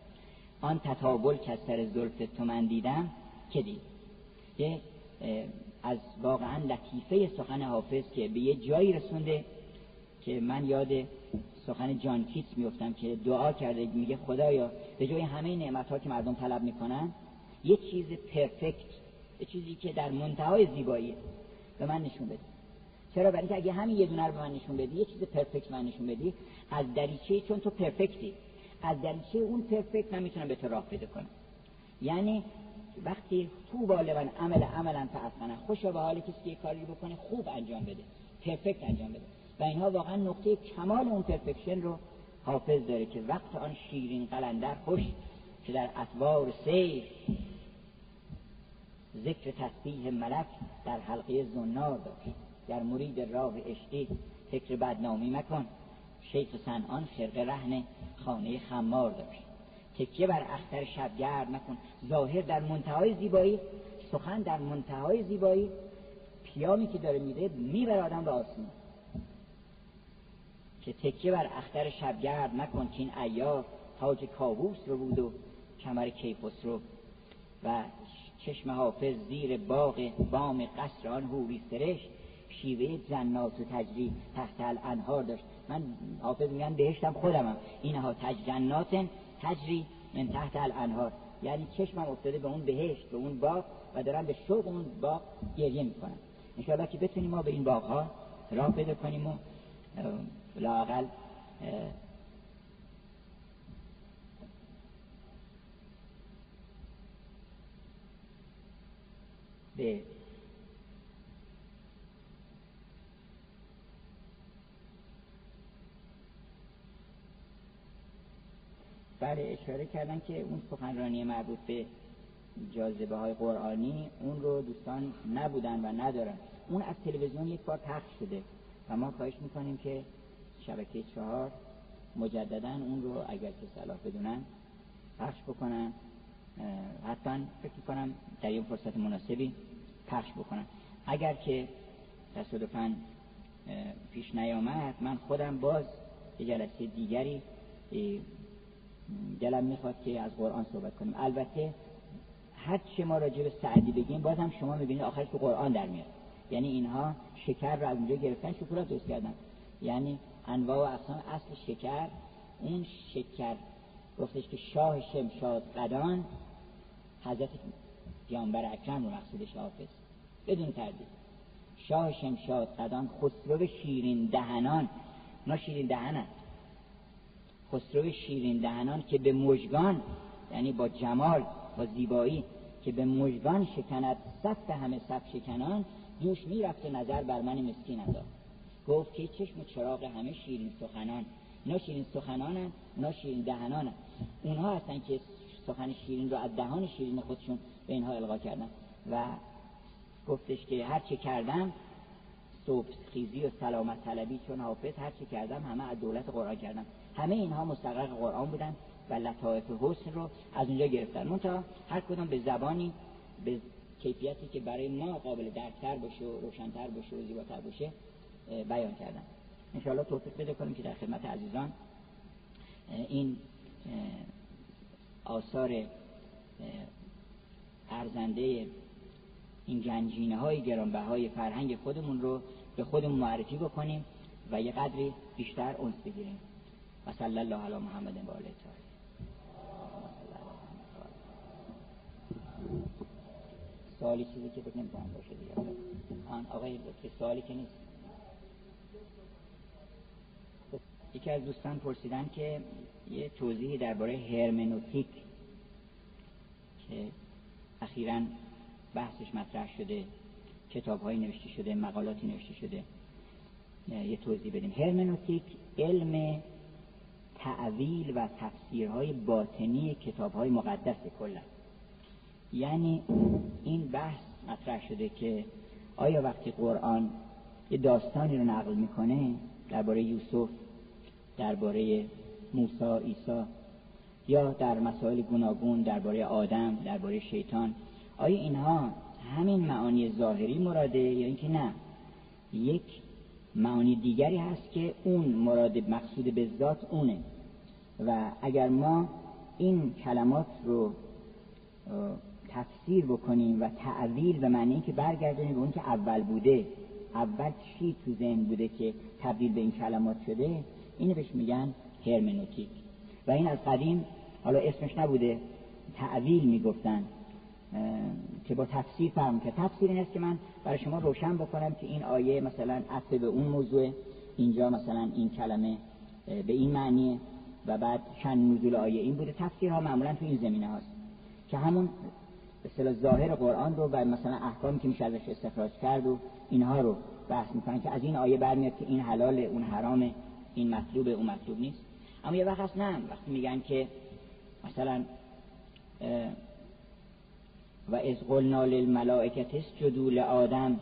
آن تطابل که از سر زلف تو من دیدم که دید؟ یه از واقعا لطیفه سخن حافظ که به یه جایی رسونده که من یاد سخن جان کیت میفتم که دعا کرده میگه خدایا به جای همه نعمت ها که مردم طلب می‌کنن یه چیز پرفکت یه چیزی که در منتهای زیبایی به من نشون بده چرا؟ برای اینکه اگه همین یه دونه رو به من نشون بدی یه چیز پرفکت من نشون بدی از دریچه چون تو پرفکتی. از دریچه اون پرفکت من می‌تونم به تو راه پیدا کنم. یعنی وقتی تو بالغن عمل عملا فعصنه خوش به حال کسی که کاری بکنه خوب انجام بده پرفکت انجام بده. و اینها واقعا نقطه کمال اون پرفکشن رو حافظ داره که وقت آن شیرین قلندر خوش که در اطوار سیر ذکر تسبیح ملک در حلقه زنار داشت در مرید راه عشقی فکر بدنامی مکن. شیخ سنان خرقه رهن خانه خمار داشت تکیه بر اختر شبگرد مکن ظاهر در منتهای زیبایی سخن در منتهای زیبایی. پیامی که داره میده میبر آدم به آسمان. که تکیه بر اختر شبگرد مکن که این ایار تاج کابوس رو بود و کمر کیفوس رو. و چشم حافظ زیر باغ بام قصر آن هوری سرشت شیوه جنات و تجری تحت الانهار داشت. من حافظ میگن بهشتم خودمم. اینها تج جنات تجری من تحت الانهار. یعنی چشمم افتاده به اون بهشت به اون باغ و دارم به شوق اون باغ گریه می‌کنم. انشاءالله که بتونیم ما به این باغ ها راه پیدا کنیم و لاقل به بله اشاره کردن که اون سخنرانی مربوط به جاذبه های قرآنی اون رو دوستان نبودن و ندارن. اون از تلویزیون یک بار پخش شده و ما خواهش می‌کنیم که شبکه چهار مجددا اون رو اگر که صلاح بدونن پخش بکنن. حتما فکر کنم در این فرصت مناسبی پخش بکنن. اگر که تصادفا پیش نیامد من خودم باز یه جلسه دیگری دلم می‌خواد که از قرآن صحبت کنیم. البته هر چه ما راجع به سعدی بگیم باز هم شما می‌بینید آخرش تو قرآن در میاد. یعنی اینها شکر رو از اونجا گرفتن شکلات درست کردن. یعنی انواع و اقسام اصل شکر اون شکر گفتش که شاه شمشاد قدان حضرت پیامبر اکرم رو مقصودش حافظ. بدون تردید. شاه شمشاد قدان خسرو شیرین دهنان. نه شیرین دهنن. خسرو شیرین دهنان که به مجگان یعنی با جمال با زیبایی که به مجگان شکند صف همه صف شکنان دوش می‌رفت نظر بر من مسکین انداخت. گفت که چشم چراغ همه شیرین سخنان نه شیرین سخنانن نه شیرین دهنانن. اونها هستن که سخن شیرین رو از دهان شیرین خودشون به اینها القا کردن. و گفتش که هر چه کردم صبح خیزی و سلامت طلبی چون حافظ هر چی کردم همه از دولت قرآن کردم. همه اینها مستقر قرآن بودن و لطایف حسن رو از اونجا گرفتن. منتها هر کدوم به زبانی به کیفیتی که برای ما قابل درکتر باشه و روشنتر باشه و زیباتر باشه بیان کردن. انشاءالله توفیق بده کنیم که در خدمت عزیزان این آثار ارزنده این گنجینه های گرانبهای فرهنگ خودمون رو به خودمون معرفی بکنیم و یه قدری بیشتر اونس بگیریم. و صلی الله علی محمد و آله سوالی چیزی که فکر نمی‌کنم باشه دیگه. آن آقای که سوالی که نیست. یکی از دوستان پرسیدن که یه توضیحی درباره هرمنوتیک که اخیرا بحثش مطرح شده کتاب نوشته شده مقالاتی نوشته شده یه توضیح بدیم. هرمنوتیک علم تعویل و تفسیرهای باطنی کتاب های مقدس کلا. یعنی این بحث مطرح شده که آیا وقتی قرآن یه داستانی رو نقل می‌کنه درباره یوسف درباره موسی عیسی یا در مسائل گوناگون درباره آدم درباره شیطان آیا اینها همین معانی ظاهری مراده یا اینکه نه؟ یک معانی دیگری هست که اون مراد مقصود به ذات اونه. و اگر ما این کلمات رو تفسیر بکنیم و تعویل به معنی که برگردونیم به اون که اول بوده اول چی تو ذهن بوده که تبدیل به این کلمات شده اینو بهش میگن هرمنوتیک. و این از قدیم حالا اسمش نبوده تعویل می‌گفتن که با تفسیر فهم که تفسیر این است که من برای شما روشن بکنم که این آیه مثلا اصل به اون موضوع اینجا مثلا این کلمه به این معنیه. و بعد چند نزول آیه این بوده. تفسیرها معمولا تو این زمینه هاست که همون اصطلاح ظاهر قرآن رو و مثلا احکامی که میشه ازش استخراج کرد و اینها رو بحث می‌کنن که از این آیه برمیاد که این حلال اون حرام این مطلوب اون مطلوب نیست. اما یه وقت هست نه. وقتی میگن که مثلا و از قلنا للملائکه اسجدوا لآدم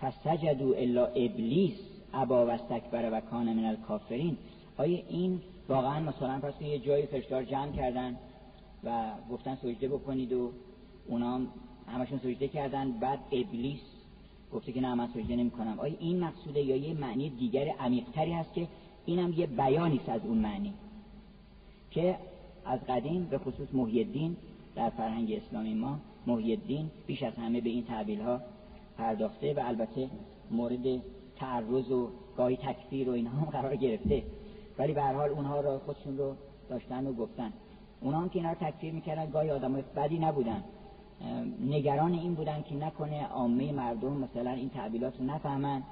فسجدوا الا ابلیس ابا و استکبر و کان من الکافرین. آیا این واقعا مثلا پس یه جایی فرشتار جمع کردن و گفتن سجده بکنید و اونا همشون سجده کردن بعد ابلیس گفته که نه من سجده نمی کنم آیا این مقصوده یا یه معنی دیگر عمیقتری هست که اینم یه بیانی از اون معنی؟ که از قدیم به خصوص محی در فرهنگ اسلامی ما محی الدین بیش از همه به این تعبیل ها پرداخته و البته مورد تعرض و گاهی تکفیر و اینها هم قرار گرفته. ولی به هر حال اونها را خودشون رو داشتن و گفتن. اونها هم که اینا رو تکفیر می‌کردن گاهی آدم بدی نبودن. نگران این بودن که نکنه عامه مردم مثلا این تعبیلات رو نفهمن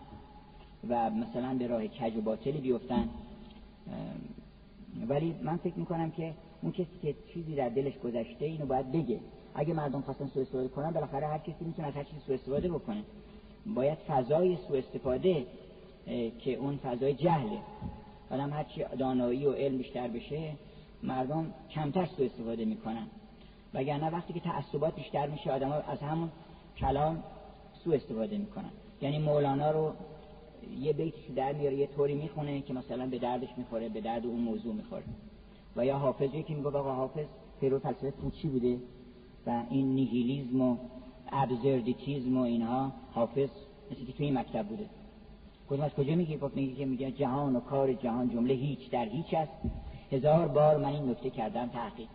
و مثلا به راه کج و باطلی بیفتن. ولی من فکر می‌کنم که اون کسی که چیزی در دلش گذشته اینو باید بگه. اگه مردم خواستن سوء استفاده کنن بالاخره هر کسی می‌تونه از هر چیزی سوء استفاده بکنه. باید فضای سوء استفاده که اون فضای جهله. آدم هرچی دانایی و علم بیشتر بشه مردم کمتر سوء استفاده می‌کنن. وگرنه وقتی که تعصبات بیشتر میشه آدم از همون کلام سوء استفاده می‌کنن. یعنی مولانا رو یه بیتش در میاره یه طوری می‌خونه که مثلا به دردش می‌خوره به درد اون موضوع می‌خوره. و یا حافظی که میگه آقا حافظ پیرو فلسفه پوچی بوده و این نیهیلیزم و ابزردیتیزم و اینها حافظ مثل که توی این مکتب بوده. از کجا میگه گفت میگه که میگه جهان و کار جهان جمله هیچ در هیچ است. هزار بار من این نکته کردم تحقیق.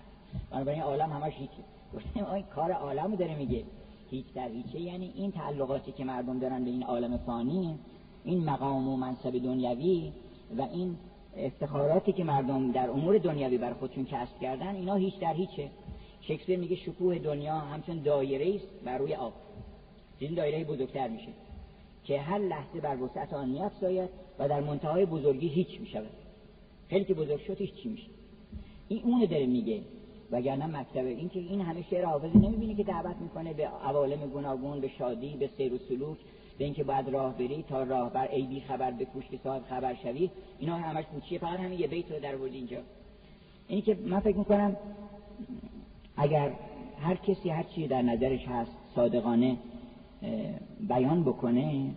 بنابراین عالم همش هیچ. گفتم این کار عالمو داره میگه. هیچ در هیچه. یعنی این تعلقاتی که مردم دارن به این عالم فانی این مقام و منصب دنیوی و این افتخاراتی که مردم در امور دنیوی بر خودشون کسب کردن اینا هیچ در هیچه. شکسپیر میگه شکوه دنیا همچون دایره است بر روی آب. این دایره بزرگتر میشه. که هر لحظه بر وسعت آن میافزاید و در منتهای بزرگی هیچ می‌شود. خیلی که بزرگ شد هیچ چی میشه این اونو داره میگه. وگرنه مکتب این که این همه شعر حافظ نمی‌بینی که دعوت می‌کنه به عوالم گوناگون به شادی به سیر و سلوک به اینکه باید راه بری تا راه بر ای بی خبر به که صاحب خبر شوی. اینا همش پوچیه فقط همین یه بیت رو در ورد اینجا. اینی که من فکر می‌کنم اگر هر کسی هر چی در نظرش هست صادقانه بیان بکنه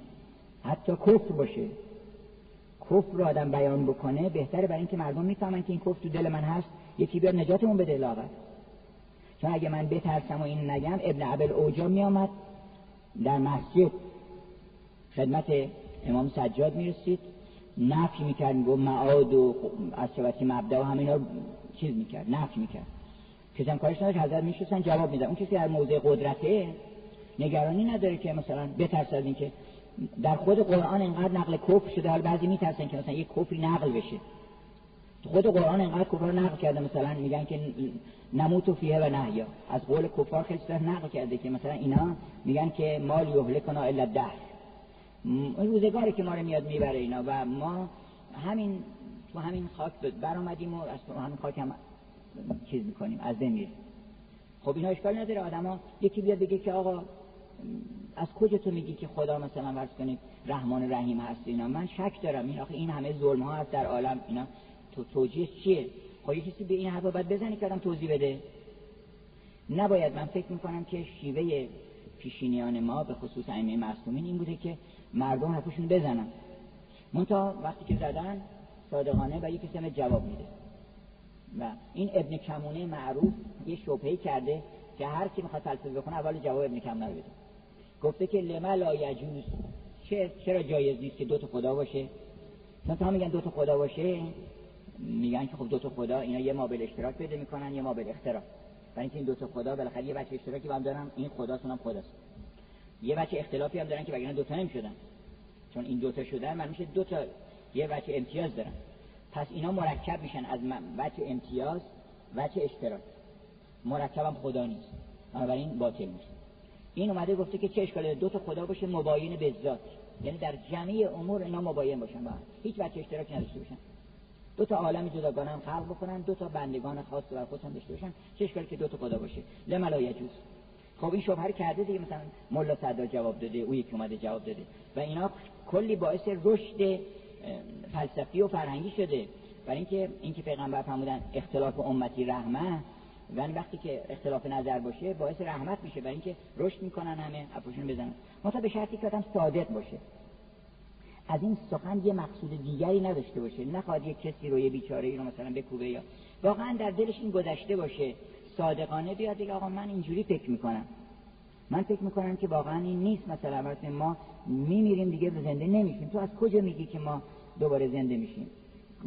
حتی کفر باشه. کفر رو آدم بیان بکنه بهتره برای اینکه مردم می‌فهمن که این کفر تو دل من هست یکی بیاد نجاتمون بده لاغت چون اگه من بترسم و این نگم ابن عبل اوجا میآمد در مسجد. خدمت امام سجاد می‌رسید نفی می‌کرد میگو معاد و از مبدا و همینا چیز می‌کرد نفی می‌کرد. کسی هم کارش نداره حضرت میشستن جواب میدن اون کسی در موضع قدرته نگرانی نداره که مثلا بترس از اینکه در خود قرآن انقدر نقل کفر شده حال بعضی میترسن که مثلا یک کفری نقل بشه. خود قرآن انقدر کفر نقل کرده مثلا میگن که نموت و فیه و نهیا از قول کفار خیلی نقل کرده که مثلا اینا میگن که مال یهلکنا الا ده روزگاری که ما رو میاد می‌بره اینا و ما همین تو همین خاک برآمدیم و از همین خاک هم چیز می‌کنیم از میریم. خب اینا اشکال نداره آدما یکی بیاد بگه که آقا از کجا تو میگی که خدا مثلا ورز کنید رحمان رحیم هست اینا؟ من شک دارم. این آخه این همه ظلم ها هست در عالم. اینا تو توجیه چیه؟ خب کسی به این حرفا باید بزنی که آدم توضیح بده. نباید. من فکر می‌کنم که شیوه پیشینیان ما به خصوص ائمه معصومین این بوده که مردم حرفشون بزنن. منتها وقتی که زدن صادقانه و یکی کسی جواب میده. و این ابن کمونه معروف یه شبهه کرده که هر کی می‌خواد فلسفه بخونه اول جواب ابن کمونه رو بده. گفته که لما لا یجوز. چرا جایز نیست که دو تا خدا باشه؟ چون تا میگن دو تا خدا باشه میگن که خب دو تا خدا اینا یه مابل اشتراک پیدا می‌کنن یه مابل اختراع برای اینکه این دو تا خدا بالاخره یه بچه اشتراکی با هم دارن این خداشون هم خداست. یه بچه اختلافی هم دارن که بگن دو تا نمی‌شدن. چون این دو تا شدن من میشه دو تا یه بچه امتیاز دارن. پس اینا مرکب میشن از بچه امتیاز بچه اشتراک. مرکب هم خدا نیست. بنابراین باطل میشه. این اومده گفته که چه اشکالی دو تا خدا باشه مباین به ذات. یعنی در جمعی امور اینا مباین باشن با هیچ بچه اشتراک نداشته باشن. دو تا عالم جداگانه هم خلق بکنن دو تا بندگان خاص بر خودشون داشته باشن. چه اشکالی که دو تا خدا باشه؟ لملا یجوز خب این شبهه کرده دیگه مثلا ملا صدا جواب داده او یکی اومده جواب داده. و اینا کلی باعث رشد فلسفی و فرهنگی شده. برای اینکه اینکه پیغمبر فرمودن اختلاف امتی رحمه و وقتی که اختلاف نظر باشه باعث رحمت میشه برای اینکه رشد می‌کنن همه حرفشون بزنن. مثلا به شرطی که آدم صادق باشه. از این سخن یه مقصود دیگری نداشته باشه. نخواد یه کسی رو یه بیچاره ای رو مثلا بکوبه یا واقعا در دلش این گذشته باشه. صادقانه بیاد دیگه آقا من اینجوری فکر می‌کنم. من فکر می‌کنم که واقعا این نیست. مثلا ما میمیریم دیگه زنده نمیشیم. تو از کجا میگی که ما دوباره زنده میشیم؟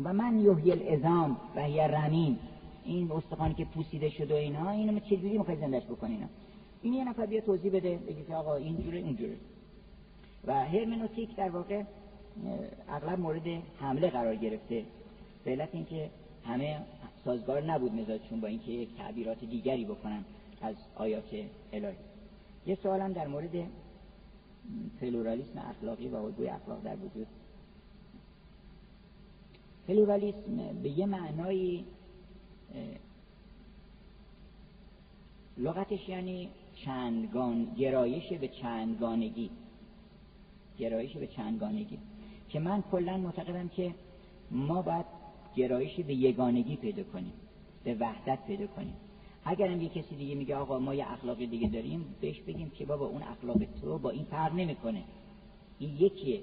و من یحیی الازام و هی رمیم. این استخوانی که پوسیده شده و اینها اینو چجوری می‌خوای زندهش بکنین این یه نفر بیا توضیح بده بگی که آقا اینجوره اونجوره و هرمنوتیک در واقع اغلب مورد حمله قرار گرفته. به علت اینکه همه سازگار نبود مزاجشون با اینکه یک تعبیرات دیگری بکنن از آیات الهی. یه سوالم در مورد پلورالیسم اخلاقی و الگوی اخلاق در وجود. پلورالیسم به یه معنای لغتش یعنی چندگان گرایش به چندگانگی. گرایش به چندگانگی. که من کلا معتقدم که ما باید گرایشی به یگانگی پیدا کنیم به وحدت پیدا کنیم. اگر هم یه کسی دیگه میگه آقا ما یه اخلاق دیگه داریم بهش بگیم که بابا اون اخلاق تو با این فرق نمی‌کنه. این یکیه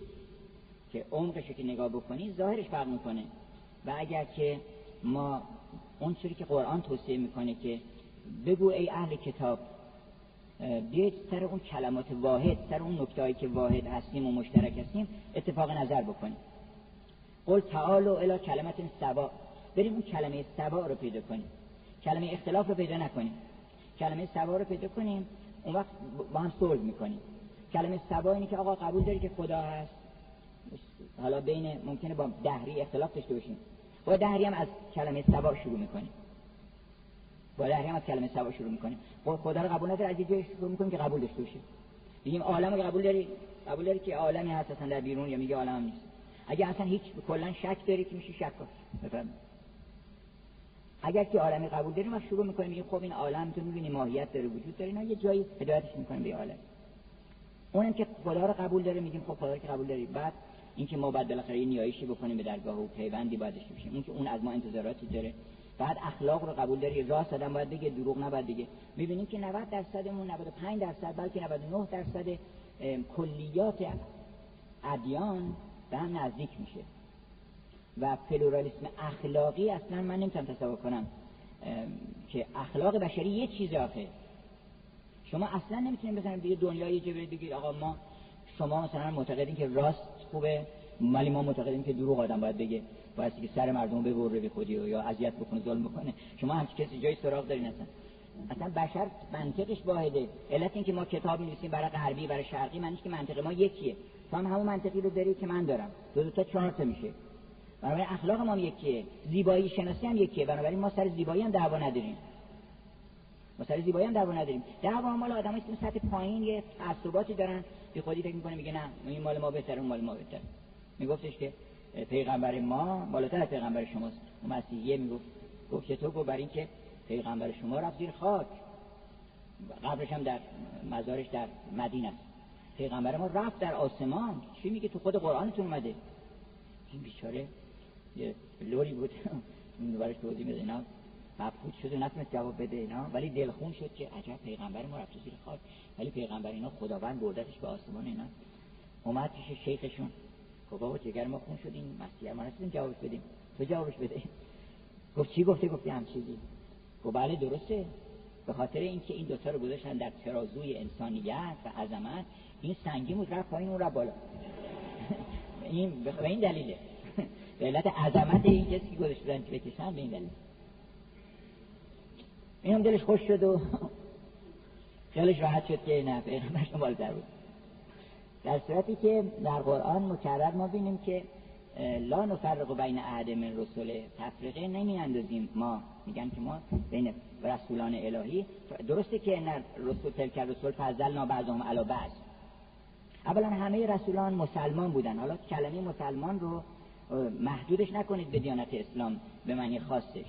که عمقش که نگاه بکنی ظاهرش فرق می‌کنه. و اگر که ما اون چیزی که قرآن توصیه می‌کنه که بگو ای اهل کتاب بیاید سر اون کلمات واحد سر اون نکتهایی که واحد هستیم و مشترک هستیم اتفاق نظر بکنیم. قل تعالوا الی کلمت سوا بریم اون کلمه سوا رو پیدا کنیم. کلمه اختلاف رو پیدا نکنیم. کلمه سوا رو پیدا کنیم اون وقت با هم صلح می‌کنیم. کلمه سوا اینه که آقا قبول داری که خدا هست؟ حالا بین ممکنه با دهری اختلاف داشته باشیم. با دهری هم از کلمه سوا شروع می‌کنیم. با دهری هم از کلمه سوا شروع می‌کنیم. با خدا رو قبول نداره از یه شروع می‌کنیم که قبول داشته باشیم. میگیم عالم رو قبول داری؟ قبول داری که عالمی هست اصلا در بیرون یا میگه عالم نیست. اگه اصلا هیچ کلا شک داری که میشه شک بفهم اگر که عالمی قبول داریم ما شروع می‌کنیم. میگیم خب این عالم تو می‌بینی ماهیت داره وجود داره اینا یه جایی هدایتش می‌کنیم به عالم. اونم که خدا رو قبول داره میگیم خب خدا که قبول داری. بعد اینکه ما بعد بالاخره نیایشی بکنیم به درگاه و پیوندی باید داشته باشیم. اون که اون از ما انتظاراتی داره. بعد اخلاق رو قبول داری راست آدم باید بگه دروغ نباید بگه. می‌بینیم که 90 درصدمون 95 درصد بلکه 99 درصد کلیات ادیان به هم نزدیک میشه. و پلورالیسم اخلاقی اصلا من نمی‌تونم تصور کنم که اخلاق بشری یه چیز آخه. شما اصلا نمی‌تونید بزنید یه دنیای جبه بگید آقا ما شما مثلا معتقدین که راست خوبه ولی ما معتقدیم که دروغ آدم باید بگه. باید که سر مردم ببره به خودی یا اذیت بکنه ظلم بکنه. شما هم کسی جای سراغ دارین اصلا. اصلا بشر منطقش واحده. علت این که ما کتاب می‌نویسیم برای غربی برای شرقی معنیش که منطق ما یکیه. تو هم همون منطقی رو داری که من دارم. دو, دو تا چهار تا میشه. بنابراین اخلاق ما هم یکیه. زیبایی شناسی هم یکیه. بنابراین ما سر زیبایی هم دعوا نداریم. ما سر زیبایی هم دعوا نداریم. دعوا مال آدمایی که سطح پایین یه تعصباتی دارن. بی خودی فکر می‌کنه میگه نه این مال ما بهتره اون مال ما بهتره. میگفتش که پیغمبر ما بالاتر از پیغمبر شماست. مسیحیه می‌گفت گفت که تو گفت برای اینکه پیغمبر شما رفت زیر خاک. قبرش هم در مزارش در مدینه است. پیغمبر ما رفت در آسمان. چی میگه؟ تو خود قرآنتون اومده. این بیچاره یه لوری بود. (laughs) برش توضیح میده. مبهوت شد و نتونست جواب بده اینا ولی دلخون شد که عجب پیغمبر ما رفت زیر خاک. ولی پیغمبر اینا خداوند بردتش به آسمان اینا. اومد پیش شیخشون. گفت بابا جگر ما خون شد این مسیح ما نتونیم جوابش بدیم. تو جوابش بده. گفت چی گفته؟ گفتی هم چیزی. گفت بله درسته. به خاطر اینکه این دوتا رو گذاشتن در ترازوی انسانیت و عظمت این سنگی بود رفت پایین اون رفت بالا. (laughs) این به این دلیله. (laughs) به علت عظمت این کسی گذاشتن که بکشن به این دلیل. این هم دلش خوش شد و خیالش راحت شد که نه پیغمبرش بالاتر بود. در صورتی که در قرآن مکرر ما بینیم که لا نفرق بین احد من رسول تفرقه نمی اندازیم ما میگن که ما بین رسولان الهی درسته که نه رسول تلک رسول فضلنا بعضهم علی بعض. اولا همه رسولان مسلمان بودن. حالا کلمه مسلمان رو محدودش نکنید به دیانت اسلام به معنی خاصش.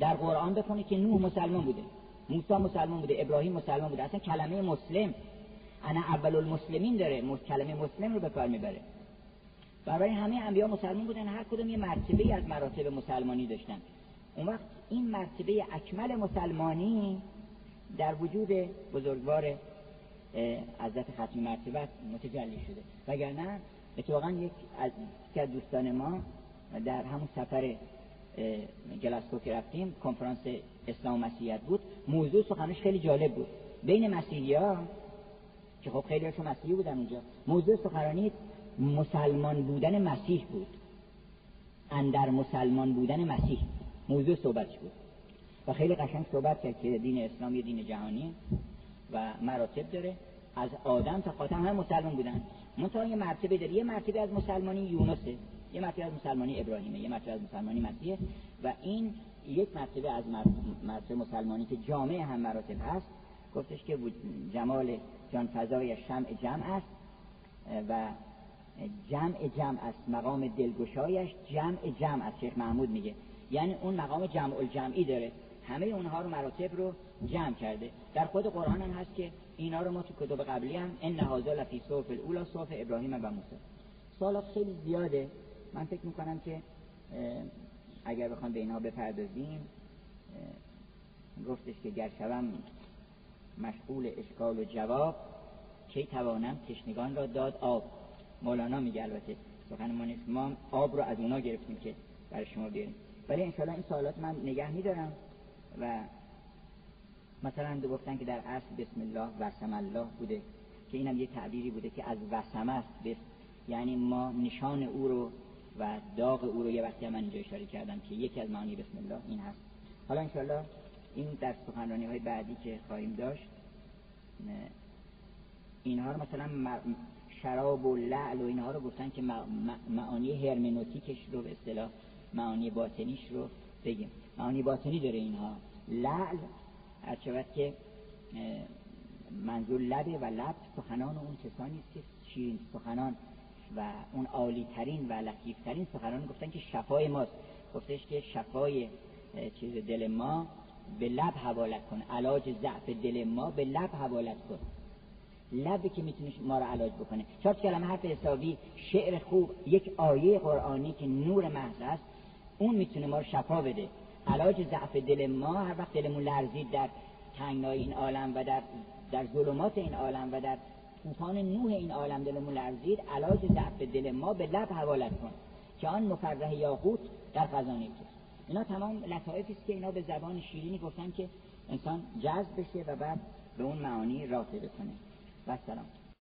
در قرآن بخونید که نوح مسلمان بوده موسی مسلمان بوده ابراهیم مسلمان بوده اصلا کلمه مسلم. انا اول المسلمین داره کلمه مسلم رو به کار می‌بره. برای همه انبیا مسلمان بودن هر کدوم یه مرتبه از مراتب مسلمانی داشتن. اون وقت این مرتبه اکمل مسلمانی در وجود بزرگوار عزت ختمی مرتبت متجلی شده. وگرنه اتفاقا یک از دوستان ما در همون سفر گلاسکو که رفتیم کنفرانس اسلام و مسیحیت بود. موضوع سخنش خیلی جالب بود. بین مسیحی ها که خب خیلی هاشون مسیحی بودن اونجا موضوع سخنرانی مسلمان بودن مسیح بود. اندر مسلمان بودن مسیح موضوع صحبتش بود. و خیلی قشنگ صحبت کرد که دین اسلام یه دین جهانی و مراتب داره. از آدم تا خاتم هم مسلمان بودن. منتها یه مرتبه داره. یه مرتبه از مسلمانی یونسه. یه مرتبه از مسلمانی ابراهیمه یه مرتبه از مسلمانی مسیحه و این یک مرتبه از مرتبه مسلمانی که جامعه هم مراتب هست گفتش که جمال جان فضای شمع جمع است و جمع جمع است مقام دلگشایش جمع جمع است شیخ محمود میگه. یعنی اون مقام جمع الجمعی داره. همه اونها رو مراتب رو جمع کرده. در خود قرآن هم هست که اینا رو ما تو کتب قبلی هم ان هذا لفی صوف الاولا صوف ابراهیم و موسی سوالات خیلی زیاده. من فکر می‌کنم که اگر بخوام به اینها بپردازیم گفتش که گر شوم مشغول اشکال و جواب کی توانم تشنگان را داد آب؟ مولانا میگه البته سخن ما نیست. ما آب رو از اونا گرفتیم که برای شما بیاریم. ولی انشاءالله این سوالات من نگه میدارم و مثلا دو گفتن که در اصل بسم الله وسم الله بوده که اینم یه تعبیری بوده که از وسم است. یعنی ما نشان او رو و داغ او رو یه وقتی من اینجا اشاره کردم که یکی از معانی بسم الله این هست. حالا انشاءالله این در سخنرانی های بعدی که خواهیم داشت اینها رو مثلا شراب و لعل و اینها رو گفتن که معانی هرمنوتیکش رو به اصطلاح معانی باطنیش رو بگیم. معانی باطنی داره اینها. لعل هر که منظور لبه و لب سخنان اون کسانی است که شیرین سخنان و اون عالی ترین و لطیف ترین سخنان گفتن که شفای ماست. گفتش که شفای چیز دل ما به لب حوالت کن. علاج ضعف دل ما به لب حوالت کن. لبی که می‌تونه ما رو علاج بکنه. چهار کلمه حرف حسابی شعر خوب یک آیه قرآنی که نور محض است اون می‌تونه ما رو شفا بده. علاج ضعف دل ما هر وقت دلمون لرزید در تنگنای این عالم و در در ظلمات این عالم و در طوفان نوح این عالم دلمون لرزید علاج ضعف دل ما به لب حوالت کن که آن مفرح یاقوت در خزانه تو اینا تمام لطایفی است که اینا به زبان شیرینی گفتن که انسان جذب بشه و بعد به اون معانی راقی بکنه. و سلام.